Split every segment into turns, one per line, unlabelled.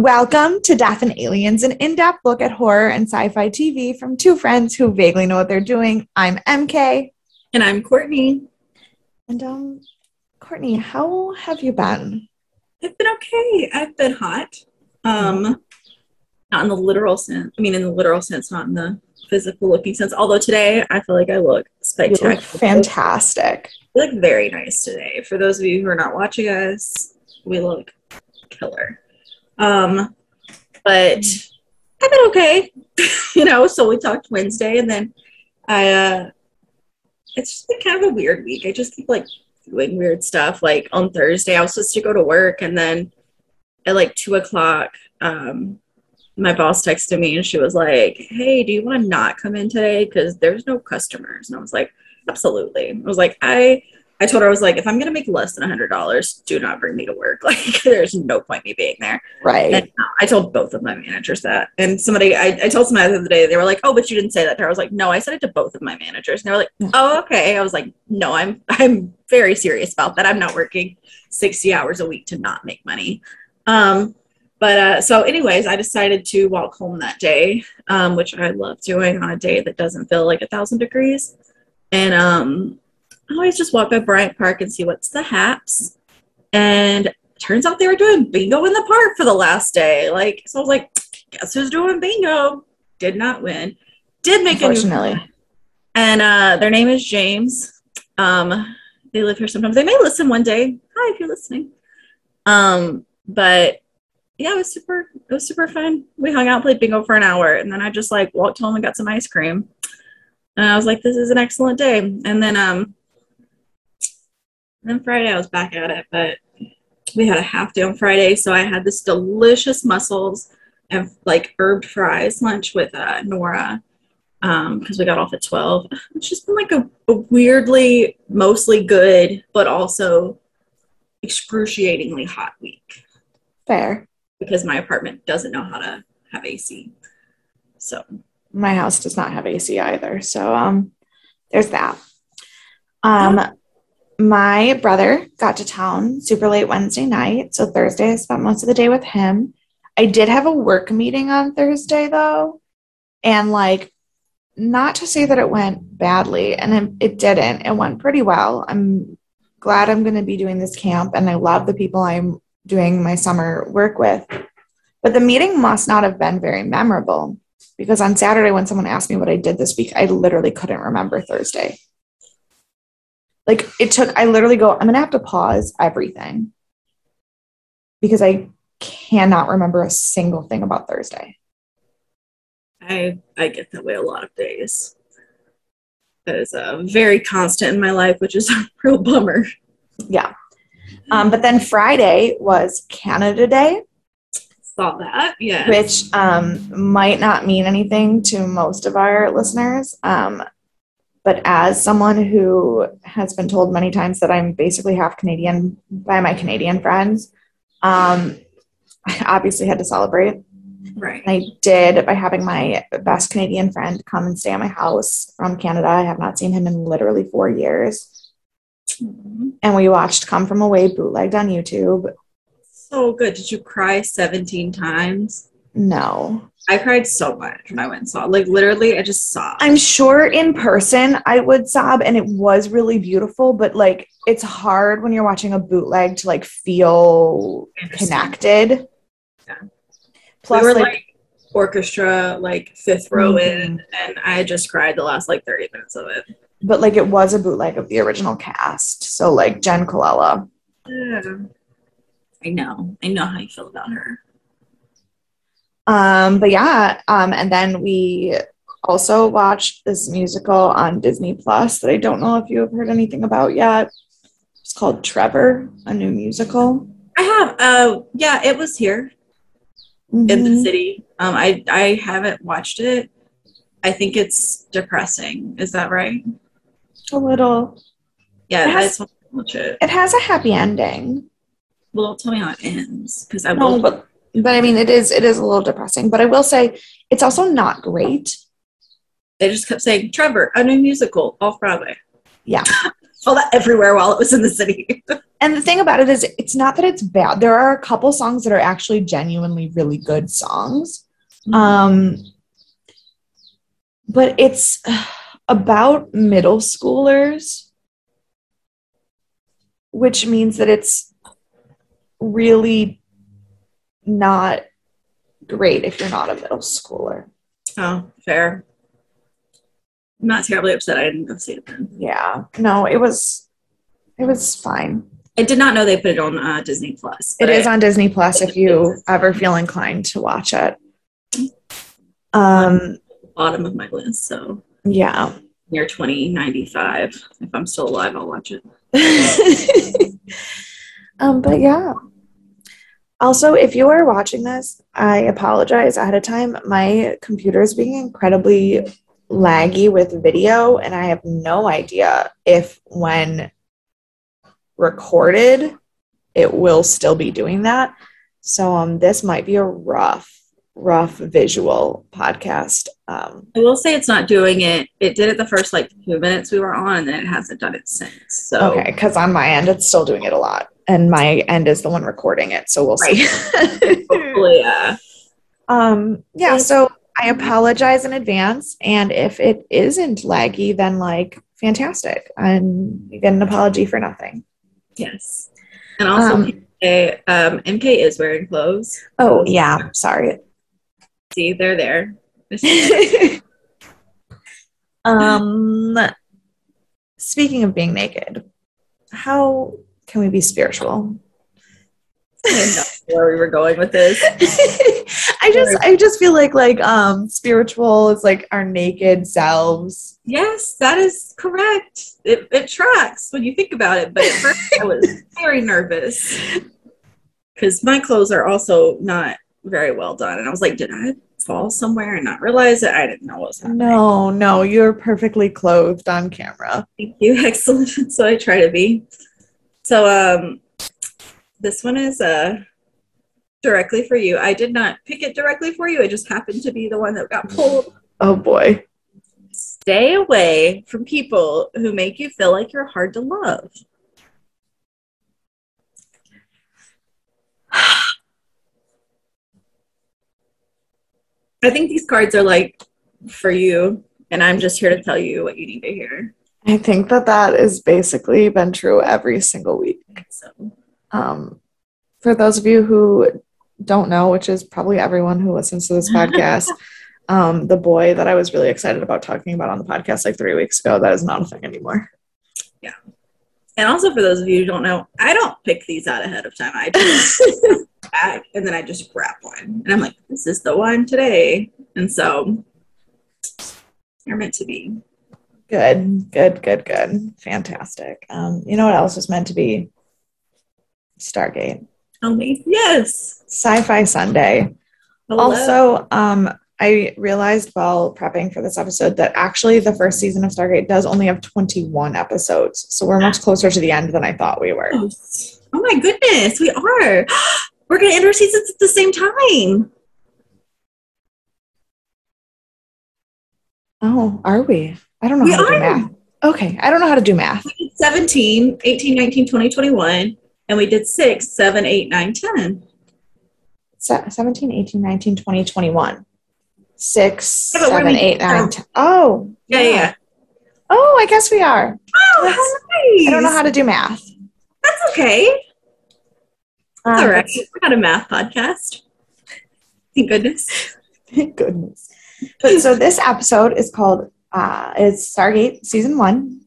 Welcome to Death and Aliens, an in depth look at horror and sci fi TV from two friends who vaguely know what they're doing. I'm MK.
And I'm Courtney.
And, um, Courtney, how have you been?
I've been okay. I've been hot. Um, not in the literal sense. I mean, in the literal sense, not in the physical looking sense. Although today I feel like I look spectacular.
Look fantastic.
We look very nice today. For those of you who are not watching us, we look killer. Um, but I've been okay. you know, so we talked Wednesday and then I uh it's just been kind of a weird week. I just keep like doing weird stuff. Like on Thursday I was supposed to go to work and then at like two o'clock, um, my boss texted me and she was like, Hey, do you want to not come in today? Because there's no customers. And I was like, Absolutely. I was like, I I told her I was like, if I'm gonna make less than a hundred dollars, do not bring me to work. Like, there's no point me being there.
Right.
And I told both of my managers that. And somebody, I, I told somebody the other day, they were like, "Oh, but you didn't say that." to her. I was like, "No, I said it to both of my managers." And they were like, "Oh, okay." I was like, "No, I'm I'm very serious about that. I'm not working sixty hours a week to not make money." Um, but uh, so, anyways, I decided to walk home that day, um, which I love doing on a day that doesn't feel like a thousand degrees. And um, I always just walk by Bryant Park and see what's the haps. And turns out they were doing bingo in the park for the last day. Like, so I was like, guess who's doing bingo? Did not win. Did make
Unfortunately.
a new and uh, their name is James. Um, they live here sometimes. They may listen one day. Hi, if you're listening. Um, but yeah, it was super. It was super fun. We hung out, played bingo for an hour, and then I just like walked home and got some ice cream. And I was like, "This is an excellent day." And then um, then Friday I was back at it, but we had a half day on Friday, so I had this delicious mussels and like herb fries lunch with uh, Nora because we got off at 12. It's just been like a, a weirdly, mostly good, but also excruciatingly hot week
Fair.
because my apartment doesn't know how to have AC. So,
My house does not have AC either. So um there's that. Um my brother got to town super late Wednesday night. So Thursday I spent most of the day with him. I did have a work meeting on Thursday though. And like not to say that it went badly, and it, it didn't. It went pretty well. I'm glad I'm going to be doing this camp, and I love the people I'm doing my summer work with. But the meeting must not have been very memorable because on Saturday, when someone asked me what I did this week, I literally couldn't remember Thursday. Like it took, I literally go, I'm going to have to pause everything because I cannot remember a single thing about Thursday.
I, I get that way a lot of days. That is uh, very constant in my life, which is a real bummer.
Yeah. Um, but then Friday was Canada Day,
Saw that, yeah.
which um, might not mean anything to most of our listeners. Um, but as someone who has been told many times that I'm basically half Canadian by my Canadian friends, um, I obviously had to celebrate.
right.
I did by having my best Canadian friend come and stay at my house from Canada. I have not seen him in literally four years.
Mhm.
And we watched Come From Away bootlegged on YouTube.
So good. Did you cry 17 times?
No.
I cried so much when I went and saw. Like literally, I just sobbed.
I'm sure in person I would sob and it was really beautiful, but like it's hard when you're watching a bootleg to like feel connected.
Yeah.
Plus,
we were
like,
like, orchestra, like fifth row
Mhm.
in, and I just cried the last like 30 minutes of it.
but like it was a bootleg of the original cast. So like Jenn Colella.
Yeah. I know. I know how you feel about her.
Um, but yeah, um, and then we also watched this musical on Disney Plus that I don't know if you have heard anything about yet. It's called Trevor, a new musical.
I have. Uh, yeah, it was here in the
Mhm.
city. Um, I I haven't watched it. I think it's depressing. Is that right?
A little.
Yeah,
It
I
has-
just want to watch it.
It has a happy ending.
Well, tell me how it ends because I
No,
will.
but but I mean it is it is a little depressing. But I will say it's also not great.
they just kept saying Trevor, a new musical off Broadway.
Yeah.
All that everywhere while it was in the city.
and the thing about it is, it's not that it's bad. There are a couple songs that are actually genuinely really good songs. Um, but it's about middle schoolers, which means that it's really not great if you're not a middle schooler.
oh, fair. I'm not terribly upset I didn't go see it then.
Yeah, no, it was it was fine.
I did not know they put it on uh, Disney Plus.
It is on Disney Plus if you ever feel inclined to watch it. Um,
bottom of my list. So
yeah.
near 2095. If I'm still alive, I'll watch it.
um, but yeah. Also, if you are watching this, I apologize ahead of time. My computer is being incredibly laggy with video, and I have no idea if when recorded, it will still be doing that. So um, this might be a rough, rough visual podcast. Um,
I will say it's not doing it. It did it the first like two minutes we were on, and then it hasn't done it since. So
Okay, because on my end, it's still doing it a lot, and my end is the one recording it, so we'll see.
hopefully, uh,
um, yeah, so I apologize in advance, and if it isn't laggy, then like fantastic, and you get an apology for nothing.
yes. And also,
Um,
MK, um, MK is wearing clothes.
Oh yeah, sorry.
See, they're there.
um, speaking of being naked, how can we be spiritual?
Where we were going with this.
I just I just feel like like um spiritual is like our naked selves.
Yes, that is correct. It, it tracks when you think about it. But at first, I was very nervous because my clothes are also not very well done. And I was like, did I fall somewhere and not realize it? I didn't know what was happening.
No, no, you're perfectly clothed on camera.
Thank you. Excellent. so I try to be. So um this one is uh directly for you. I did not pick it directly for you. It just happened to be the one that got pulled.
Oh boy.
Stay away from people who make you feel like you're hard to love. I think these cards are like for you, and I'm just here to tell you what you need to hear.
I think that that has basically been true every single week.
So,
Um, for those of you who don't know, which is probably everyone who listens to this podcast, um, the boy that I was really excited about talking about on the podcast like three weeks ago, that is not a thing anymore. Yeah.
And also for those of you who don't know, I don't pick these out ahead of time. I just back and then I just grab one, and I'm like, "This is the one today," and so they're meant to be.
Good, good, good, good. Fantastic. Um, you know what else was meant to be? Stargate.
Tell me, yes.
Sci-Fi Sunday.
Hello.
Also, um, I realized while prepping for this episode that actually the first season of Stargate does only have 21 episodes. So we're much closer to the end than I thought we were.
Oh, oh my goodness, we are. We're gonna end our seasons at the same time.
Oh, are we? I don't know
We
how to do math. Okay, I don't know how to do math.
We did 17, 18, 19, 20, 21, and we did 6, 7, 8, 9, 10.
Se- 17, 18, 19, 20, 21. Six,
Yeah, but we're
seven, eight, nine, ten. Oh,
Yeah, yeah. yeah.
Oh, I guess we are.
Oh, nice.
I don't know how to do math.
That's okay. That's
Um,
all right. We're not a math podcast. Thank goodness.
Thank goodness. But so this episode is called uh it's Stargate season one,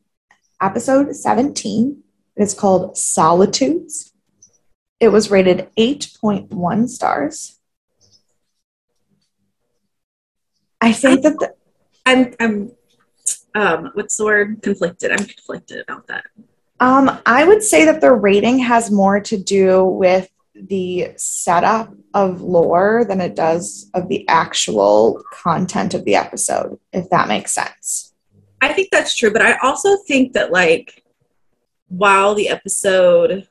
episode 17. It's called Solitudes. It was rated 8.1 stars. I think that the,
I'm, I'm, um, what's the word? Conflicted. I'm conflicted about that.
um I would say that the rating has more to do with the setup of lore than it does of the actual content of the episode, if that makes sense.
I think that's true, but I also think that like while the episode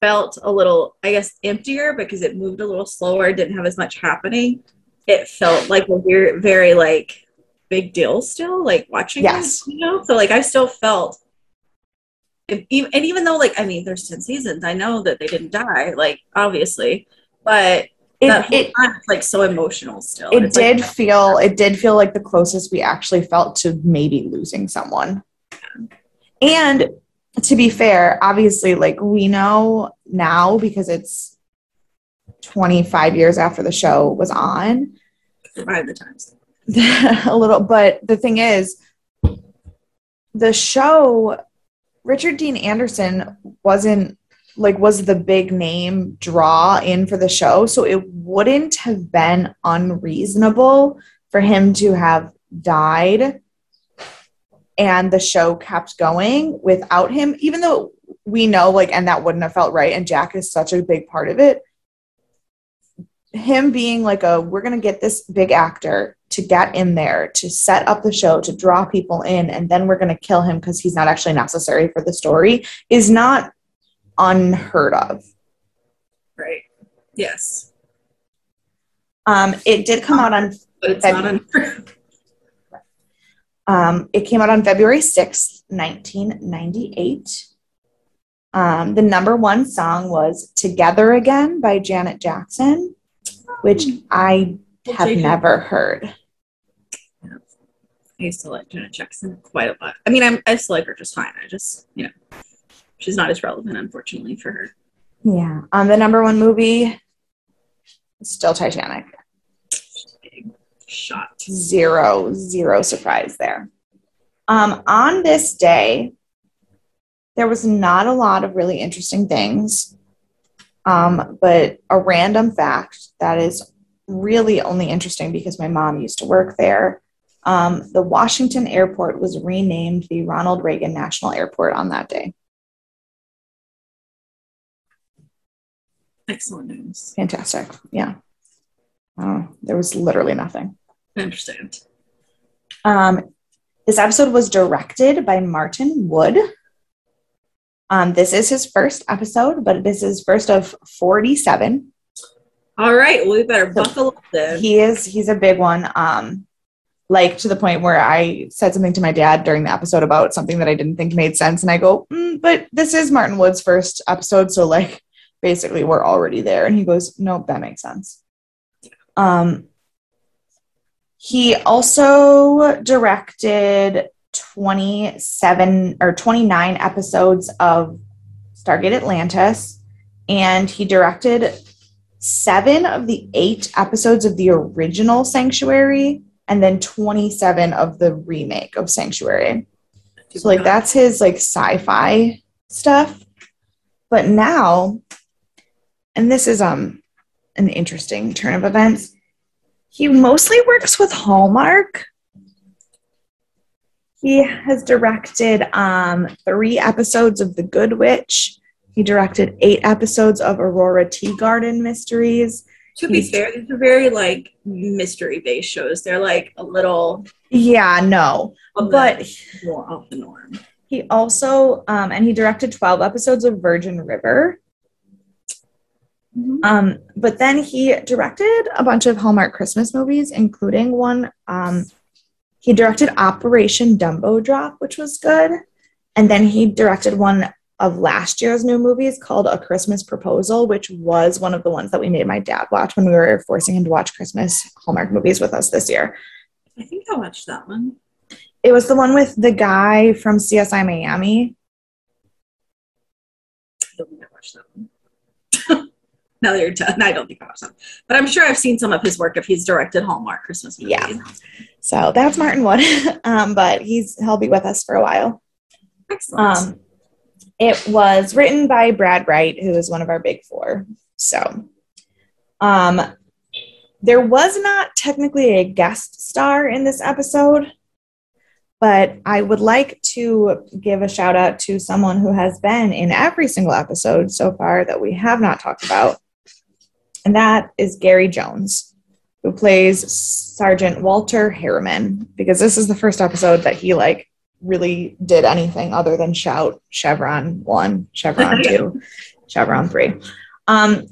felt a little, I guess, emptier because it moved a little slower, didn't have as much happening, it felt like a very, very like big deal still, like watching
Yes.
it, you know? So like I still felt and even though like I mean, there's ten seasons, I know that they didn't die, like obviously, but
It, it,
time it's like so emotional still.
it
It's like-
did feel it did feel like the closest we actually felt to maybe losing someone and to be fair obviously like we know now because it's 25 years after the show was on
survive the times.
a little but the thing is the show richard dean anderson wasn't like was the big name draw in for the show so it wouldn't have been unreasonable for him to have died and the show kept going without him even though we know like and that wouldn't have felt right and jack is such a big part of it. Him being like a we're going to get this big actor to get in there to set up the show to draw people in and then we're going to kill him because he's not actually necessary for the story is not unheard of
Right. Yes.
um, it did come out on
But it's
Feb-
not un-
um, it came out on february 6th 1998 um, the number one song was together again by janet jackson which i have never heard
I used to like Janet Jackson quite a lot. I mean, I'm, I still like her just fine. I just, you know, she's not as relevant, unfortunately, for her.
yeah um, the number one movie still titanic
Big shot.
zero zero surprise there um, on this day there was not a lot of really interesting things um, but a random fact that is really only interesting because my mom used to work there um, the washington airport was renamed the ronald reagan national airport on that day
Excellent news.
fantastic yeah oh, there was literally nothing
I understand.
Um, this episode was directed by Martin Wood. Um, this is his first episode, but this is first of 47.
All right. Well, we better buckle up then.
He is he's a big one. Um, like to the point where I said something to my dad during the episode about something that I didn't think made sense, and I go, mm, "But this is Martin Wood's first episode, so like basically we're already there." And he goes, "Nope, that makes sense." Um, he also directed 27 or 29 episodes of Stargate Atlantis, and he directed seven of the eight episodes of the original Sanctuary, and then 27 of the remake of Sanctuary. So like that's his like sci-fi stuff. But now, and this is um an interesting turn of events. He mostly works with Hallmark. He has directed um three episodes of The Good Witch. He directed eight episodes of Aurora Teagarden Mysteries.
To be fair, these are very like mystery based shows. They're like a little
Yeah, no. But
more off the norm.
He also, um, and he directed 12 episodes of Virgin River. Um, but then he directed a bunch of Hallmark Christmas movies, including one. Um, he directed Operation Dumbo Drop, which was good. And then he directed one of last year's new movies called A Christmas Proposal, which was one of the ones that we made my dad watch when we were forcing him to watch Christmas Hallmark movies with us this year.
I think I watched that one.
It was the one with the guy from CSI Miami.
I don't think I watched that one. now that you're telling, I don't think I watched that. One. But I'm sure I've seen some of his work if he's directed Hallmark Christmas movies.
Yeah. So that's Martin Wood, um, but he's he'll be with us for a while.
Excellent.
Um, it was written by Brad Wright, who is one of our big four. So, um, there was not technically a guest star in this episode, but I would like to give a shout out to someone who has been in every single episode so far that we have not talked about, and that is Gary Jones, who plays Sergeant Walter Harriman, because this is the first episode that he like really did anything other than shout Chevron one, Chevron two, Chevron three. Um,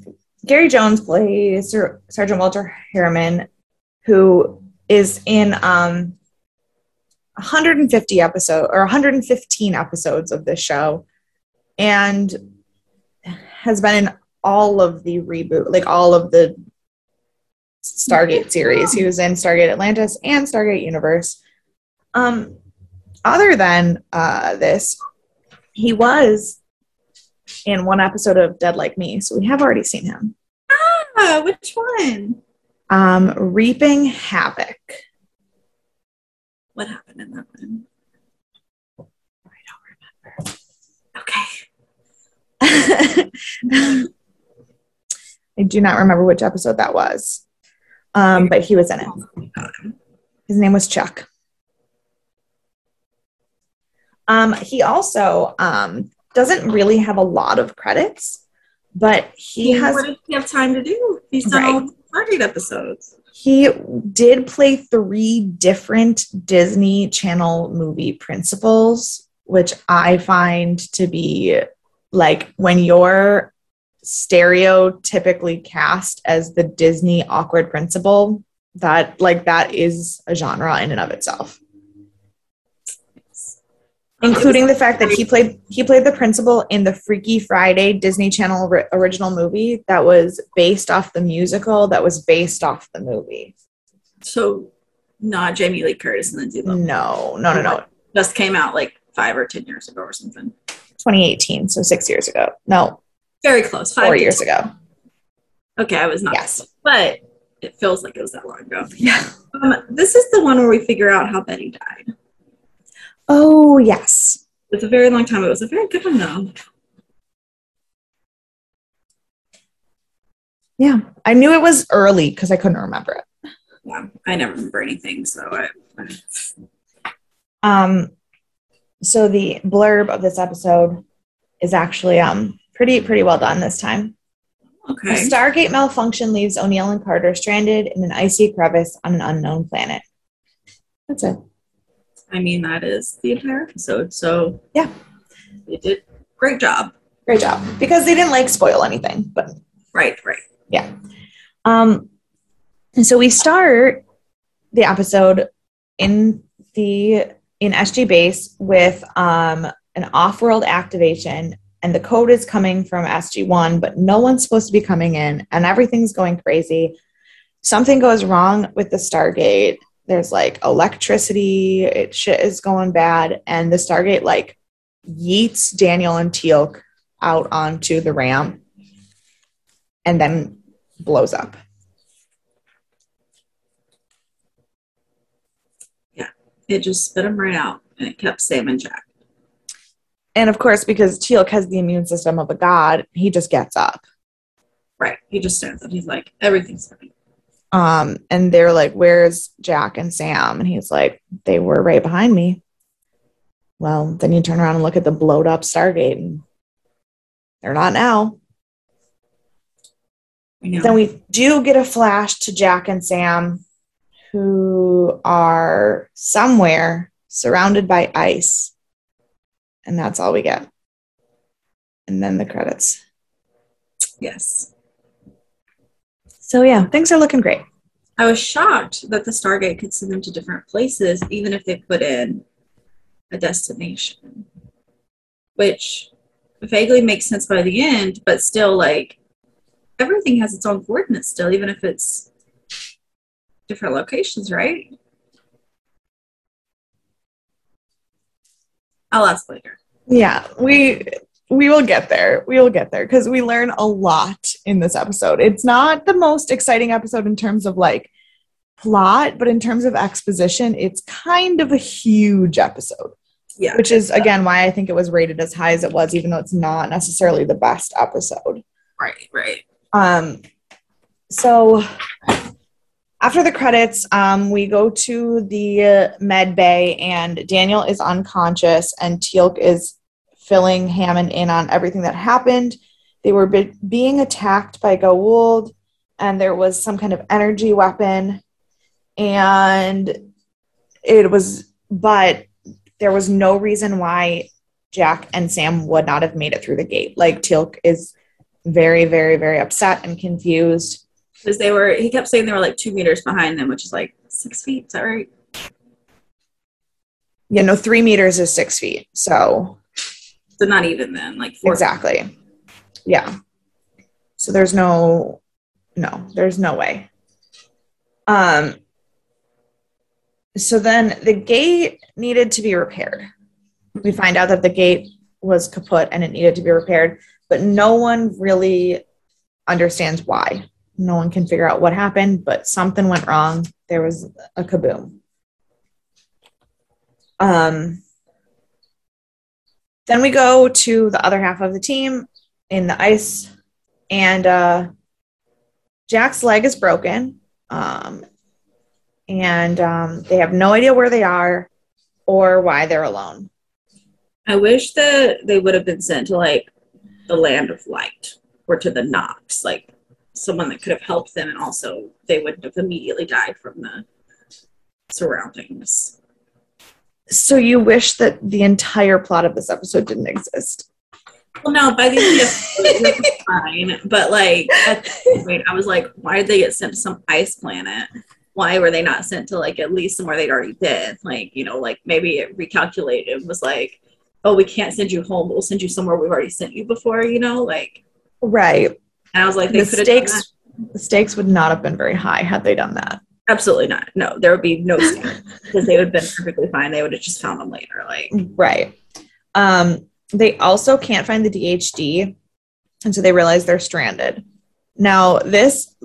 Gary Jones plays Sir, Sergeant Walter Harriman, who is in um, 150 episode or 115 episodes of this show. and has been in all of the reboot, like all of the Stargate series. He was in Stargate Atlantis and Stargate Universe. Um, other than uh, this, he was in one episode of Dead Like Me, so we have already seen him.
Ah, which one?
Um, Reaping Havoc.
What happened in that one? I don't remember. Okay.
I do not remember which episode that was, um, but he was in it. His name was Chuck. Um, he also um, doesn't really have a lot of credits, but he has.
What does he have time to do? He's done
Right.
all Stargate episodes.
He did play three different Disney Channel movie principals, which I find to be like when you're stereotypically cast as the Disney awkward principal, that like that is a genre in and of itself. Including the fact that he played he played the principal in the Freaky Friday Disney Channel ri- original movie that was based off the musical that was based off the movie.
So, not Jamie Lee Curtis and Lindsay Lohan.
No, no, no, no.
Just came out like five or ten years ago or something.
2018, so six years ago. No,
Very close. Five
four years
10.
ago.
Okay, I was not.
Yes.
But it feels like it was that long ago.
Yeah.
Um, this is the one where we figure out how Betty died.
Oh, yes.
It's a very long time. It was a very good one though.
Yeah. I knew it was early because I couldn't remember it.
Yeah, I never remember anything, so I.
Um, so the blurb of this episode is actually um pretty pretty well done this time. A
Okay.
Stargate malfunction leaves O'Neill and Carter stranded in an icy crevice on an unknown planet. That's it.
I mean, that is the entire episode. So
Yeah.
they did great job.
Great job. Because they didn't like spoil anything, but
Right, right. Yeah.
Um, and so we start the episode in the in SG base with um, an off-world activation, and the code is coming from SG1, but no one's supposed to be coming in, and everything's going crazy. Something goes wrong with the Stargate. There's like electricity, it shit is going bad, and the Stargate like yeets Daniel and Teal'c out onto the ramp and then blows up.
Yeah, it just spit him right out, and it kept Sam in check.
And of course, because Teal'c has the immune system of a god, he just gets up.
Right. He just stands up. He's like, everything's fine.
Um, and they're like, Where's Jack and Sam? And he's like, They were right behind me. Well, then you turn around and look at the blowed up Stargate, and they're not now. Then we do get a flash to Jack and Sam, who are somewhere surrounded by ice. And that's all we get. And then the credits.
yes.
So, yeah, things are looking great.
I was shocked that the Stargate could send them to different places, even if they put in a destination, which vaguely makes sense by the end, but still, like, everything has its own coordinates still, even if it's different locations, right? I'll ask later.
Yeah, we we will get there. We will get there because we learn a lot in this episode. It's not the most exciting episode in terms of like plot, but in terms of exposition, it's kind of a huge episode,
Yeah.
which is again why I think it was rated as high as it was, even though it's not necessarily the best episode.
Right, right.
Um, so after the credits, um, we go to the uh, med bay, and Daniel is unconscious, and Teal'c is filling Hammond in on everything that happened. They were be- being attacked by Goa'uld, and there was some kind of energy weapon, and it was, but there was no reason why Jack and Sam would not have made it through the gate. Like Teal'c is very, very, very upset and confused.
Because they were, he kept saying they were like two meters behind them, which is like six feet. Is that right?
Yeah, no, three meters is six feet. So
So not even then, like four.
Exactly. Yeah. So there's no no, there's no way. Um so then the gate needed to be repaired. We find out that the gate was kaput and it needed to be repaired, but no one really understands why. No one can figure out what happened, but something went wrong. There was a kaboom. Um, then we go to the other half of the team in the ice, and uh, Jack's leg is broken. Um, and um, they have no idea where they are or why they're alone.
I wish that they would have been sent to like the land of light or to the Nox, like someone that could have helped them, and also they wouldn't have immediately died from the surroundings.
So you wish that the entire plot of this episode didn't exist.
Well, no, by the end of it fine, but like at point, I was like, why did they get sent to some ice planet? Why were they not sent to like at least somewhere they'd already been? Like, you know, like maybe it recalculated and was like, oh, we can't send you home, but we'll send you somewhere we've already sent you before, you know, like.
Right.
And I was like, they
The
could done that.
stakes the stakes would not have been very high had they done that.
Absolutely not. No, there would be no stakes because they would have been perfectly fine. They would have just found them later. Like,
Right. Um, they also can't find the DHD, and so they realize they're stranded. Now, this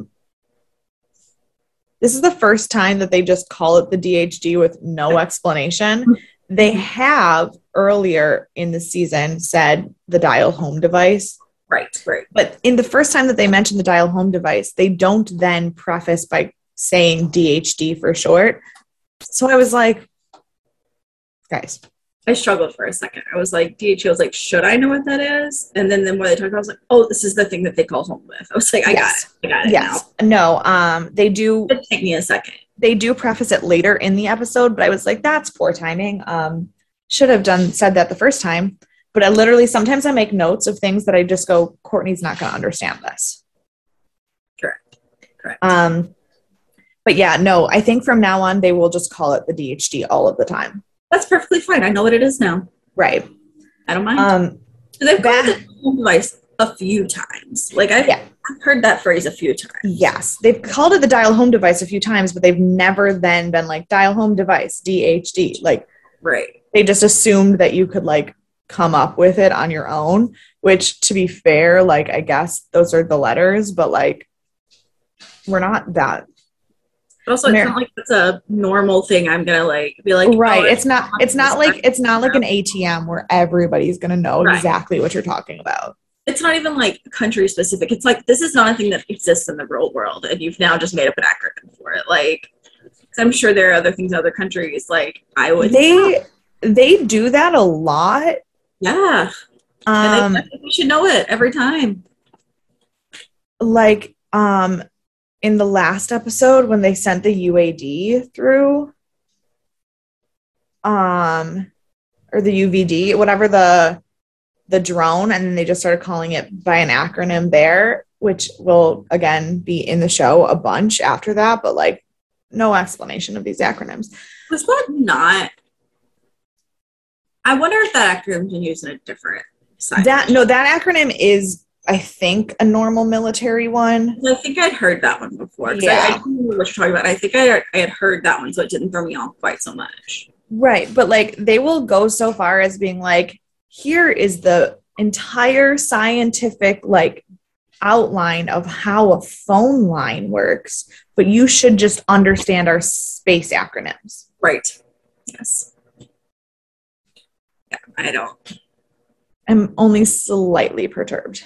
this is the first time that they just call it the DHD with no explanation. They have earlier in the season said the dial home device,
right, right.
but in the first time that they mention the dial home device, they don't then preface by saying DHD for short. So I was like, guys,
I struggled for a second. I was like, DHA was like, should I know what that is? And then, then when they talked about it, I was like, oh, this is the thing that they call home with. I was like, I
Yes.
got it. I got it
yes, no, um, they do.
It'd take me a second.
they do preface it later in the episode, but I was like, that's poor timing. Um, should have done said that the first time. But I literally sometimes I make notes of things that I just go, Courtney's not gonna understand this.
Correct. Correct.
Um, but yeah, no, I think from now on they will just call it the DHD all of the time.
That's perfectly fine. I know what it is now.
Right.
I don't mind.
Um,
They've called it device a few times. Like I've,
Yeah.
I've heard that phrase a few times.
yes, they've called it the dial home device a few times, but they've never then been like dial home device, DHD. Like
Right.
they just assumed that you could like come up with it on your own which to be fair like i guess those are the letters but like we're not that
But also, it's not like it's a normal thing. I'm gonna like be like,
right
oh,
it's not it's not like it's not like an atm where everybody's gonna know
Right.
exactly what you're talking about
it's not even like country specific. It's like this is not a thing that exists in the real world, and you've now just made up an acronym for it. Like, I'm sure there are other things in other countries. Like, I would.
they they do that a lot
yeah.
um
and I think we should know it every time.
like um in the last episode when they sent the UAD through um or the UVD whatever the the drone and then they just started calling it by an acronym there which will again be in the show a bunch after that but like no explanation of these acronyms
Was that not? I wonder if that acronym's been used in a different side.
that no that acronym is I think a normal military one
I think I'd heard that one before. 'cause I, I
Yeah.
don't remember what you're talking about. I think I, I had heard that one, so it didn't throw me off quite so much.
Right. But like they will go so far as being like, here is the entire scientific like outline of how a phone line works, but you should just understand our space acronyms.
Right. Yes. Yeah, I don't.
I'm only slightly perturbed.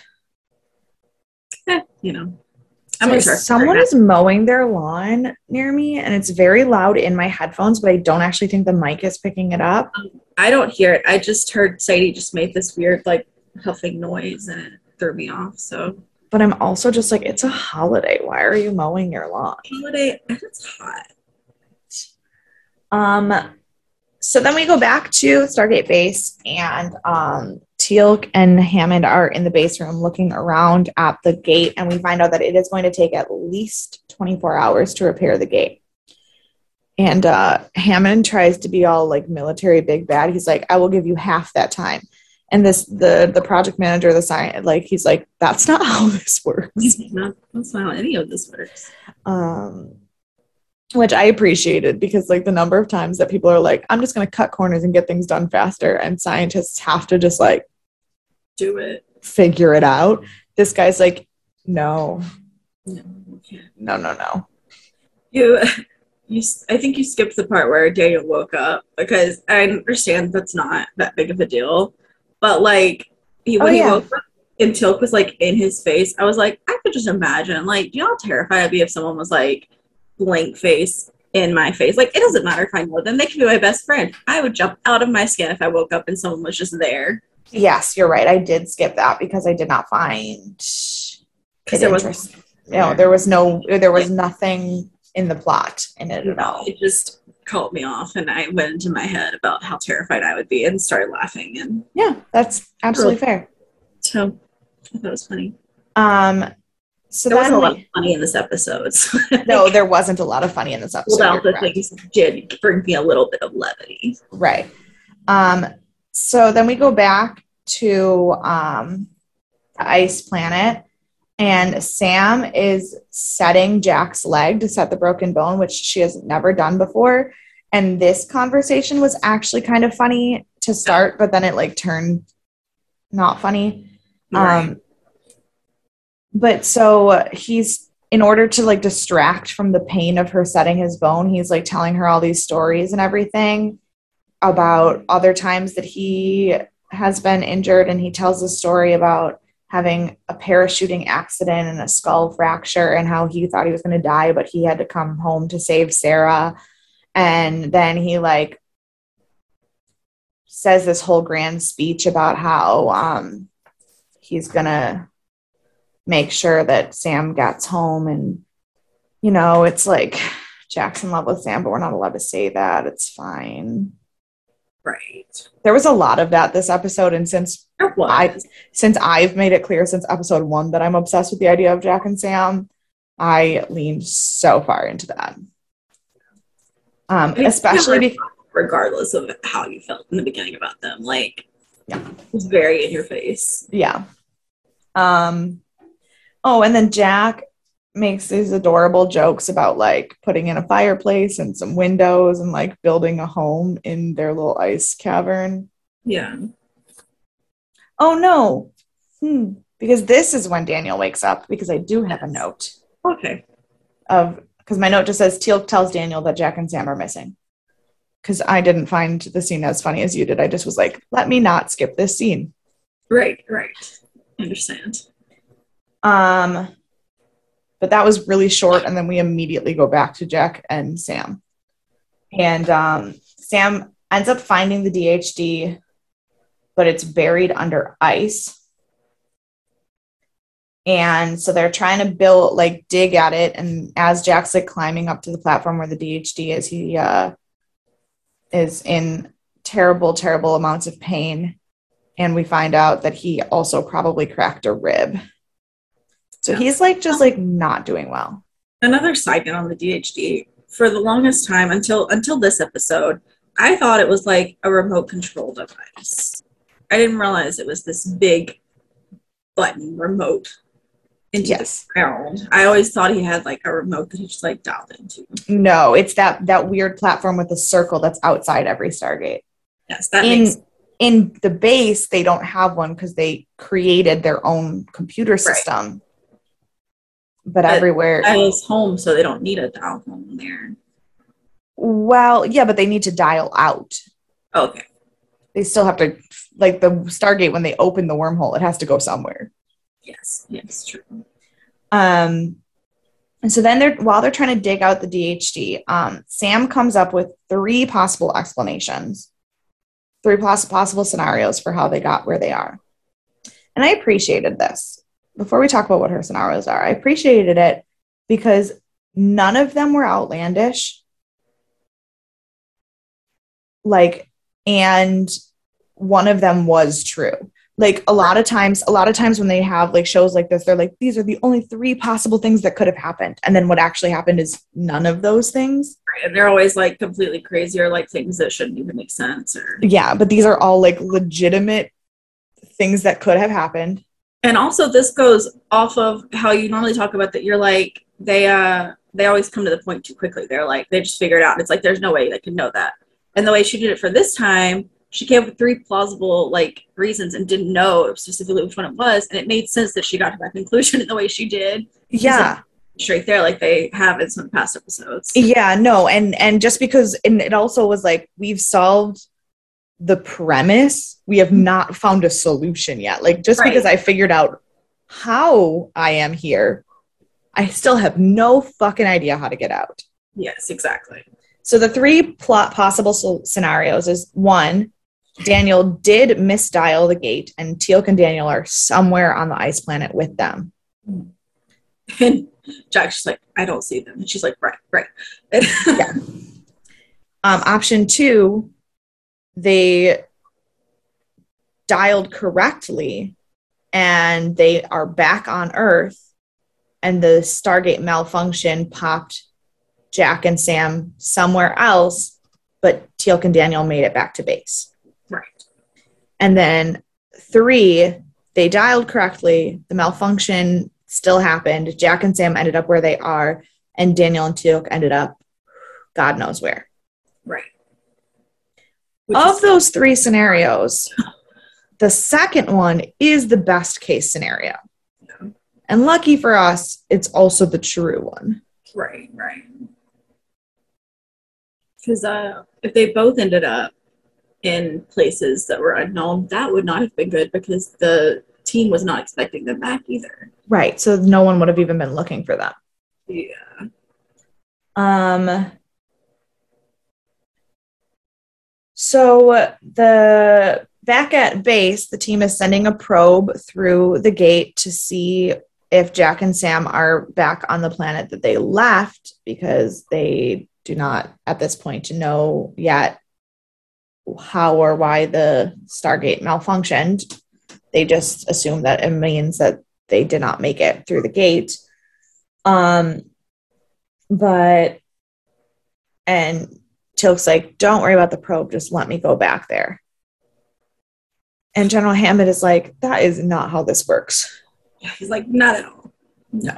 You know, I'm sure.
someone is mowing their lawn near me and it's very loud in my headphones, but I don't actually think the mic is picking it up.
I don't hear it. I just heard Sadie just made this weird like huffing noise and it threw me off. So
But I'm also just like, it's a holiday. Why are you mowing your lawn?
holiday, and it's hot.
Um, so then we go back to Stargate base, and um, Teal'c and Hammond are in the base room looking around at the gate, and we find out that it is going to take at least 24 hours to repair the gate. And uh, Hammond tries to be all like military big bad. He's like, I will give you half that time. And this the the project manager, the science, like he's like, that's not how this works.
Not, that's not how any of this works.
Um, which I appreciated because like the number of times that people are like, I'm just gonna cut corners and get things done faster, and scientists have to just like
Do it.
figure it out. Mm-hmm. This guy's like, no,
No,
no, no, no.
You, you. I think you skipped the part where Daniel woke up because I understand that's not that big of a deal, but like he, oh, when
Oh,
he woke up and Teal'c was like in his face, I was like, I could just imagine. Like, do you know how terrified I'd be if someone was like blank face in my face? Like, it doesn't matter if I know them; they can be my best friend. I would jump out of my skin if I woke up and someone was just there
Yes, you're right. I did skip that because I did not find
because
it
there was.
No, there was no, there was nothing in the plot in it at all.
It just caught me off, and I went into my head about how terrified I would be and started laughing. And
Yeah, that's absolutely fair.
so I thought it was funny.
Um, so
There wasn't a lot of funny in this episode. So
no, there wasn't a lot of funny in this episode.
pulled the
correct.
things did bring me a little bit of levity.
Right. Um, so then we go back to um, the ice planet, and Sam is setting Jack's leg to set the broken bone, which she has never done before. And this conversation was actually kind of funny to start, but then it like turned not funny. Um, but so he's in order to like distract from the pain of her setting his bone, he's like telling her all these stories and everything about other times that he has been injured. And he tells a story about having a parachuting accident and a skull fracture and how he thought he was going to die, but he had to come home to save Sarah. And then he like says this whole grand speech about how um, he's gonna make sure that Sam gets home and you know it's like Jack's in love with Sam but we're not allowed to say that it's fine
right.
there was a lot of that this episode and since I since I've made it clear since episode one that I'm obsessed with the idea of Jack and Sam I leaned so far into that um,
I mean,
especially because
regardless of how you felt in the beginning about them. Like,
Yeah.
it was very in your face.
Yeah. Um oh, and then Jack makes these adorable jokes about like putting in a fireplace and some windows and like building a home in their little ice cavern.
Yeah.
Oh no. Hmm. Because this is when Daniel wakes up because I do have a note
Okay.
of because my note just says Teal'c tells Daniel that Jack and Sam are missing. Because I didn't find the scene as funny as you did. I just was like, let me not skip this scene.
Right. Right. Understand.
Um, but that was really short, and then we immediately go back to Jack and Sam. And um, Sam ends up finding the DHD, but it's buried under ice. And so they're trying to build, like, dig at it. And as Jack's like climbing up to the platform where the DHD is, he uh, is in terrible, terrible amounts of pain. And we find out that he also probably cracked a rib. So
Yeah.
he's like just like not doing well.
Another side note on the DHD. For the longest time, until until this episode, I thought it was like a remote control device. I didn't realize it was this big button remote into
Yes.
the ground. I always thought he had like a remote that he just like dialed into.
No, it's that that weird platform with the circle that's outside every Stargate.
Yes, that
in
makes
in the base, they don't have one because they created their own computer system. But,
But
everywhere,
is home, so they don't need a dial home there.
well, yeah, but they need to dial out.
Okay.
They still have to, like the Stargate when they open the wormhole, it has to go somewhere.
Yes. Yes. True.
Um, and so then they're while they're trying to dig out the DHD, um, Sam comes up with three possible explanations, three poss- possible scenarios for how they got where they are. And I appreciated this. Before we talk about what her scenarios are, I appreciated it because none of them were outlandish. Like, and one of them was true like a lot of times a lot of times when they have like shows like this they're like these are the only three possible things that could have happened and then what actually happened is none of those things
And they're always like completely crazy or like things that shouldn't even make sense or
yeah but these are all like legitimate things that could have happened.
And also this goes off of how you normally talk about that you're like they uh they always come to the point too quickly. They're like they just figure it out. It's like there's no way they can know that. And the way she did it for this time, she came up with three plausible like reasons and didn't know specifically which one it was, and it made sense that she got to that conclusion in the way she did.
Yeah.
Straight there, like they have in some past episodes.
Yeah, no, and and just because and it also was like we've solved the premise, we have not found a solution yet. Like just
Right.
because I figured out how I am here, I still have no fucking idea how to get out.
Yes, exactly.
So the three plot possible sol- scenarios is one, Daniel did misdial the gate, and Teal'c and Daniel are somewhere on the ice planet with them.
And Jack's just like, I don't see them. And she's like, right, right.
Um, option two, they dialed correctly and they are back on Earth, and the Stargate malfunction popped Jack and Sam somewhere else, but Teal'c and Daniel made it back to base.
right.
And then three, they dialed correctly. The malfunction still happened. Jack and Sam ended up where they are, and Daniel and Teal'c ended up God knows where.
Right.
Of those three scenarios, the second one is the best case scenario. And lucky for us, it's also the true one.
Right, right. Because uh, if they both ended up in places that were unknown, that would not have been good because the team was not expecting them back either.
Right. So no one would have even been looking for them.
Yeah.
Um, so the back at base, the team is sending a probe through the gate to see if Jack and Sam are back on the planet that they left because they do not at this point know yet how or why the Stargate malfunctioned. They just assume that it means that they did not make it through the gate. Um, but and Teal'c's like, don't worry about the probe, just let me go back there. And General Hammond is like, that is not how this works.
He's like, not at all. No.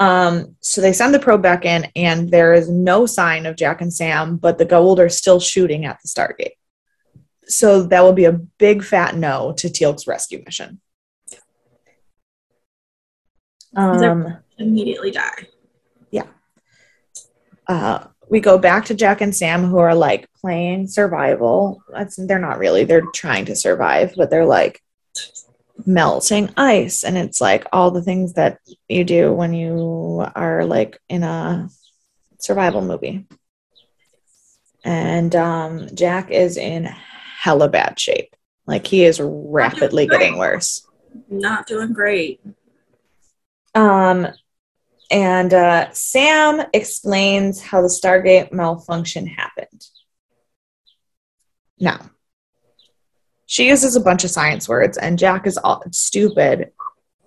Um, so they send the probe back in, and there is no sign of Jack and Sam, but the Goa'uld are still shooting at the Stargate. So that will be a big fat no to Teal'c's rescue mission. Um,
Immediately die. Yeah.
Uh, we go back to Jack and Sam, who are like playing survival. That's they're not really. They're trying to survive, but they're like melting ice, and it's like all the things that you do when you are like in a survival movie. And um, Jack is in hella bad shape. Like he is rapidly getting worse.
Not doing great.
Um, and uh, Sam explains how the Stargate malfunction happened. Now, she uses a bunch of science words, and Jack is all stupid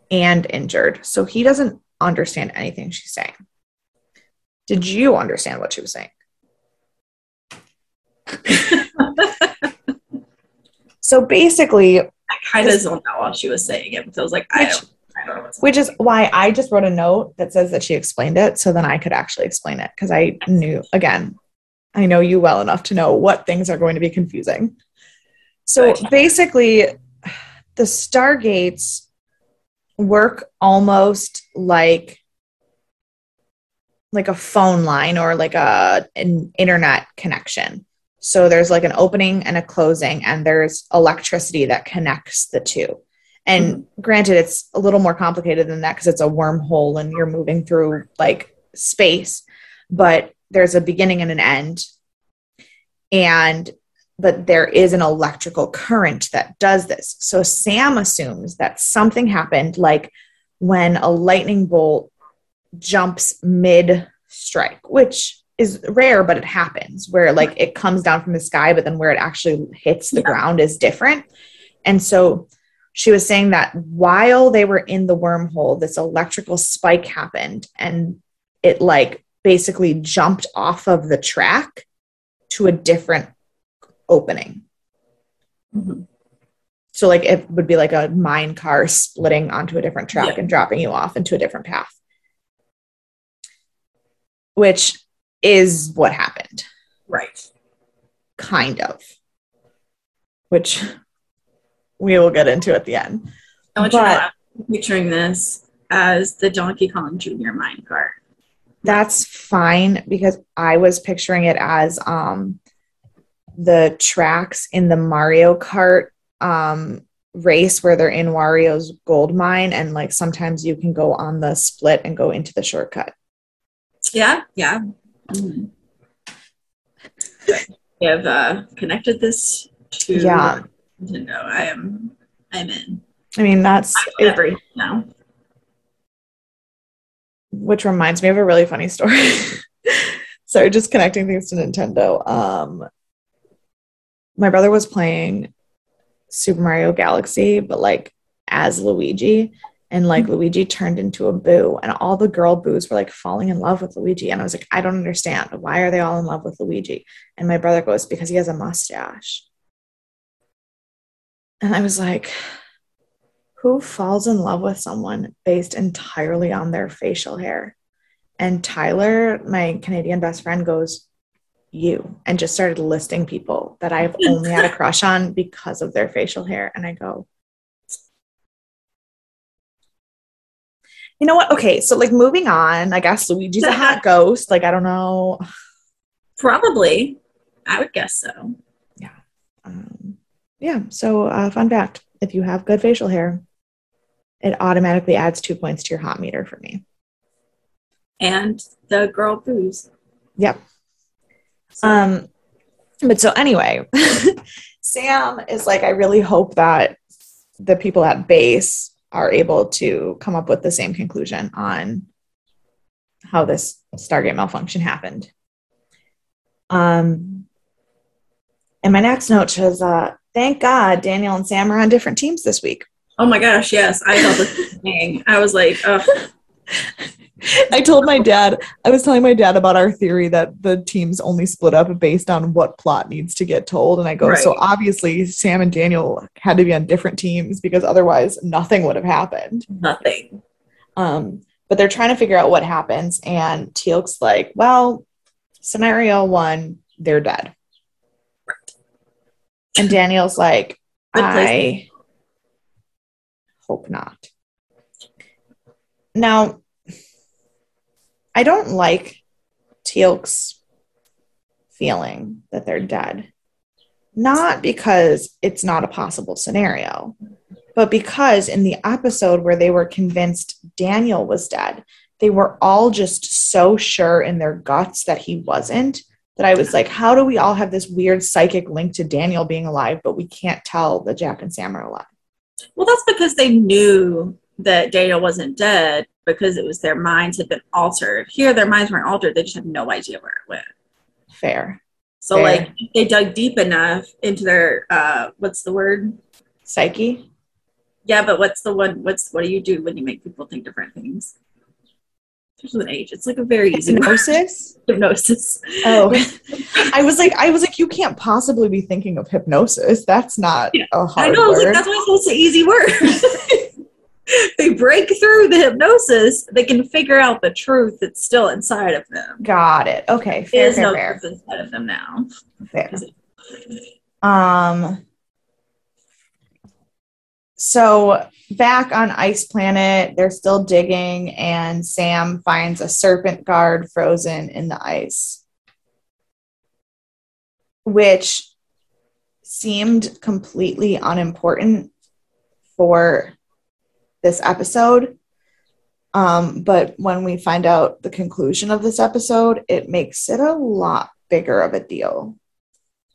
and injured, so he doesn't understand anything she's saying. Did you understand what she was saying? so basically,
I kind of zoned out while she was saying it, because I was like, I don't, I don't know what's
which is why I just wrote a note that says that she explained it so then I could actually explain it because I knew again I know you well enough to know what things are going to be confusing. So basically the stargates work almost like like a phone line or like a an internet connection. So there's like an opening and a closing and there's electricity that connects the two. And mm-hmm. granted, it's a little more complicated than that because it's a wormhole and you're moving through like space, but there's a beginning and an end. And but there is an electrical current that does this. So Sam assumes that something happened like when a lightning bolt jumps mid strike, which is rare, but it happens where like it comes down from the sky, but then where it actually hits the
Yeah.
ground is different. And so she was saying that while they were in the wormhole, this electrical spike happened and it like basically jumped off of the track to a different opening.
Mhm.
So like it would be like a mine car splitting onto a different track
Yeah.
and dropping you off into a different path. Which is what happened,
Right.
kind of. Which we will get into at the end.
I want you to
But-
know, I'm picturing this as the Donkey Kong Jr. mine car.
That's fine because I was picturing it as um the tracks in the Mario Kart um race where they're in Wario's gold mine and like sometimes you can go on the split and go into the shortcut.
Yeah, yeah. Mhm. We have uh, connected this to
Yeah.
Nintendo. I am I'm in.
I mean that's
every now.
which reminds me of a really funny story. Sorry, just connecting things to Nintendo. Um, my brother was playing Super Mario Galaxy, but like as Luigi, and like Luigi turned into a boo, and all the girl boos were like falling in love with Luigi. And I was like, I don't understand. Why are they all in love with Luigi? And my brother goes, Because he has a mustache. And I was like, who falls in love with someone based entirely on their facial hair? And Tyler, my Canadian best friend, goes, You, and just started listing people that I've only had a crush on because of their facial hair. And I go, You know what? Okay, so like moving on, I guess Luigi's a hot ghost. Like, I don't know.
Probably. I would guess so. Yeah.
Um, yeah, so uh, fun fact if you have good facial hair, it automatically adds two points to your hot meter for me.
And the girl booze.
Yep.
So,
Um, but so anyway, Sam is like, I really hope that the people at base are able to come up with the same conclusion on how this Stargate malfunction happened. Um, and my next note says, uh, thank God Daniel and Sam are on different teams this week.
oh my gosh, yes. I felt the thing. I was like, oh,
I told my dad, I was telling my dad about our theory that the teams only split up based on what plot needs to get told. And I go, so obviously Sam and Daniel had to be on different teams because otherwise nothing would have happened.
nothing.
Um, but they're trying to figure out what happens. And Teal'c's like, well, scenario one, they're dead. And Daniel's like, I hope not. Now, I don't like Teal'c's feeling that they're dead. Not because it's not a possible scenario, but because in the episode where they were convinced Daniel was dead, they were all just so sure in their guts that he wasn't that I was like, how do we all have this weird psychic link to Daniel being alive, but we can't tell that Jack and Sam are alive?
Well, that's because they knew that Daniel wasn't dead because it was their minds had been altered. Here, their minds weren't altered. They just had no idea where it went.
Fair.
So,
Fair.
like, they dug deep enough into their, uh, what's the word?
Psyche?
Yeah, but what's the one? What's what do you do when you make people think different things? There's an age. It's like a very easy word.
Hypnosis?
hypnosis.
Oh, I was like, I was like, you can't possibly be thinking of hypnosis. That's not
Yeah.
a
I
hard
know. I was like,
word.
that's why it's an easy word. they break through the hypnosis. They can figure out the truth that's still inside of them.
Got it. Okay, fair,
is
fair,
no
fair,
truth inside of them now.
fair. Um. So back on Ice Planet, they're still digging, and Sam finds a serpent guard frozen in the ice, which seemed completely unimportant for this episode. Um, but when we find out the conclusion of this episode, it makes it a lot bigger of a deal.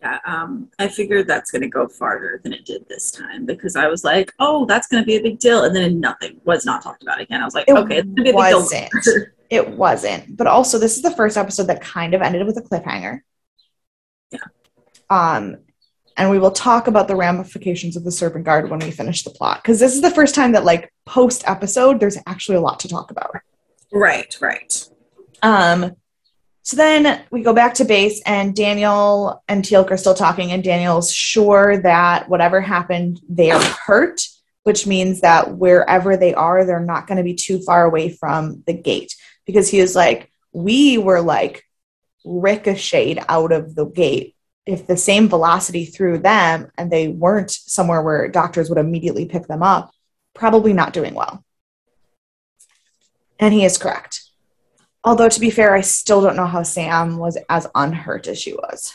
Yeah, um, I figured that's going to go farther than it did this time because I was like, oh, that's going to be a big deal. And then nothing was not talked about again. I was like,
It
okay, it's going to be a big
wasn't.
deal.
It wasn't. But also, this is the first episode that kind of ended with a cliffhanger.
Yeah.
Um, and we will talk about the ramifications of the Serpent Guard when we finish the plot. Because this is the first time that, like, post episode, there's actually a lot to talk about.
right, right.
Um, So then we go back to base, and Daniel and Teal'c are still talking, and Daniel's sure that whatever happened, they are hurt, which means that wherever they are, they're not going to be too far away from the gate. Because he is like, we were like ricocheted out of the gate. If the same velocity threw them and they weren't somewhere where doctors would immediately pick them up, probably not doing well. And he is correct. Although, to be fair, I still don't know how Sam was as unhurt as she was.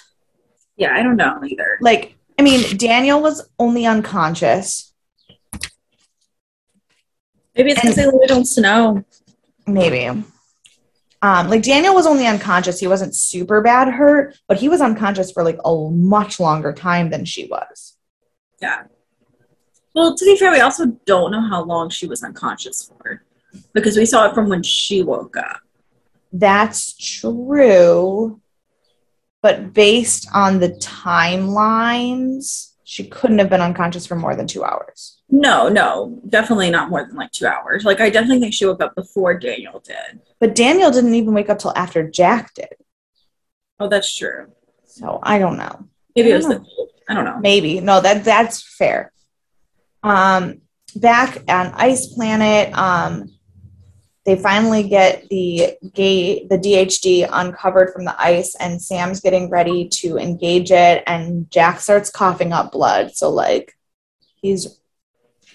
Yeah, I don't know either.
Like, I mean, Daniel was only unconscious.
Maybe it's because they lived on snow.
Maybe. Um, like Daniel was only unconscious. He wasn't super bad hurt, but he was unconscious for like a much longer time than she was.
Yeah. Well, to be fair, we also don't know how long she was unconscious for because we saw it from when she woke up.
That's true. But based on the timelines, she couldn't have been unconscious for more than two hours.
No, no, definitely not more than like two hours. Like, I definitely think she woke up before Daniel did.
But Daniel didn't even wake up till after Jack did.
Oh, that's true.
So I don't know.
Maybe it was
don't
the. I don't know.
Maybe. No, that that's fair. Um back on Ice Planet, um they finally get the gate the DHD uncovered from the ice and Sam's getting ready to engage it and Jack starts coughing up blood. So like he's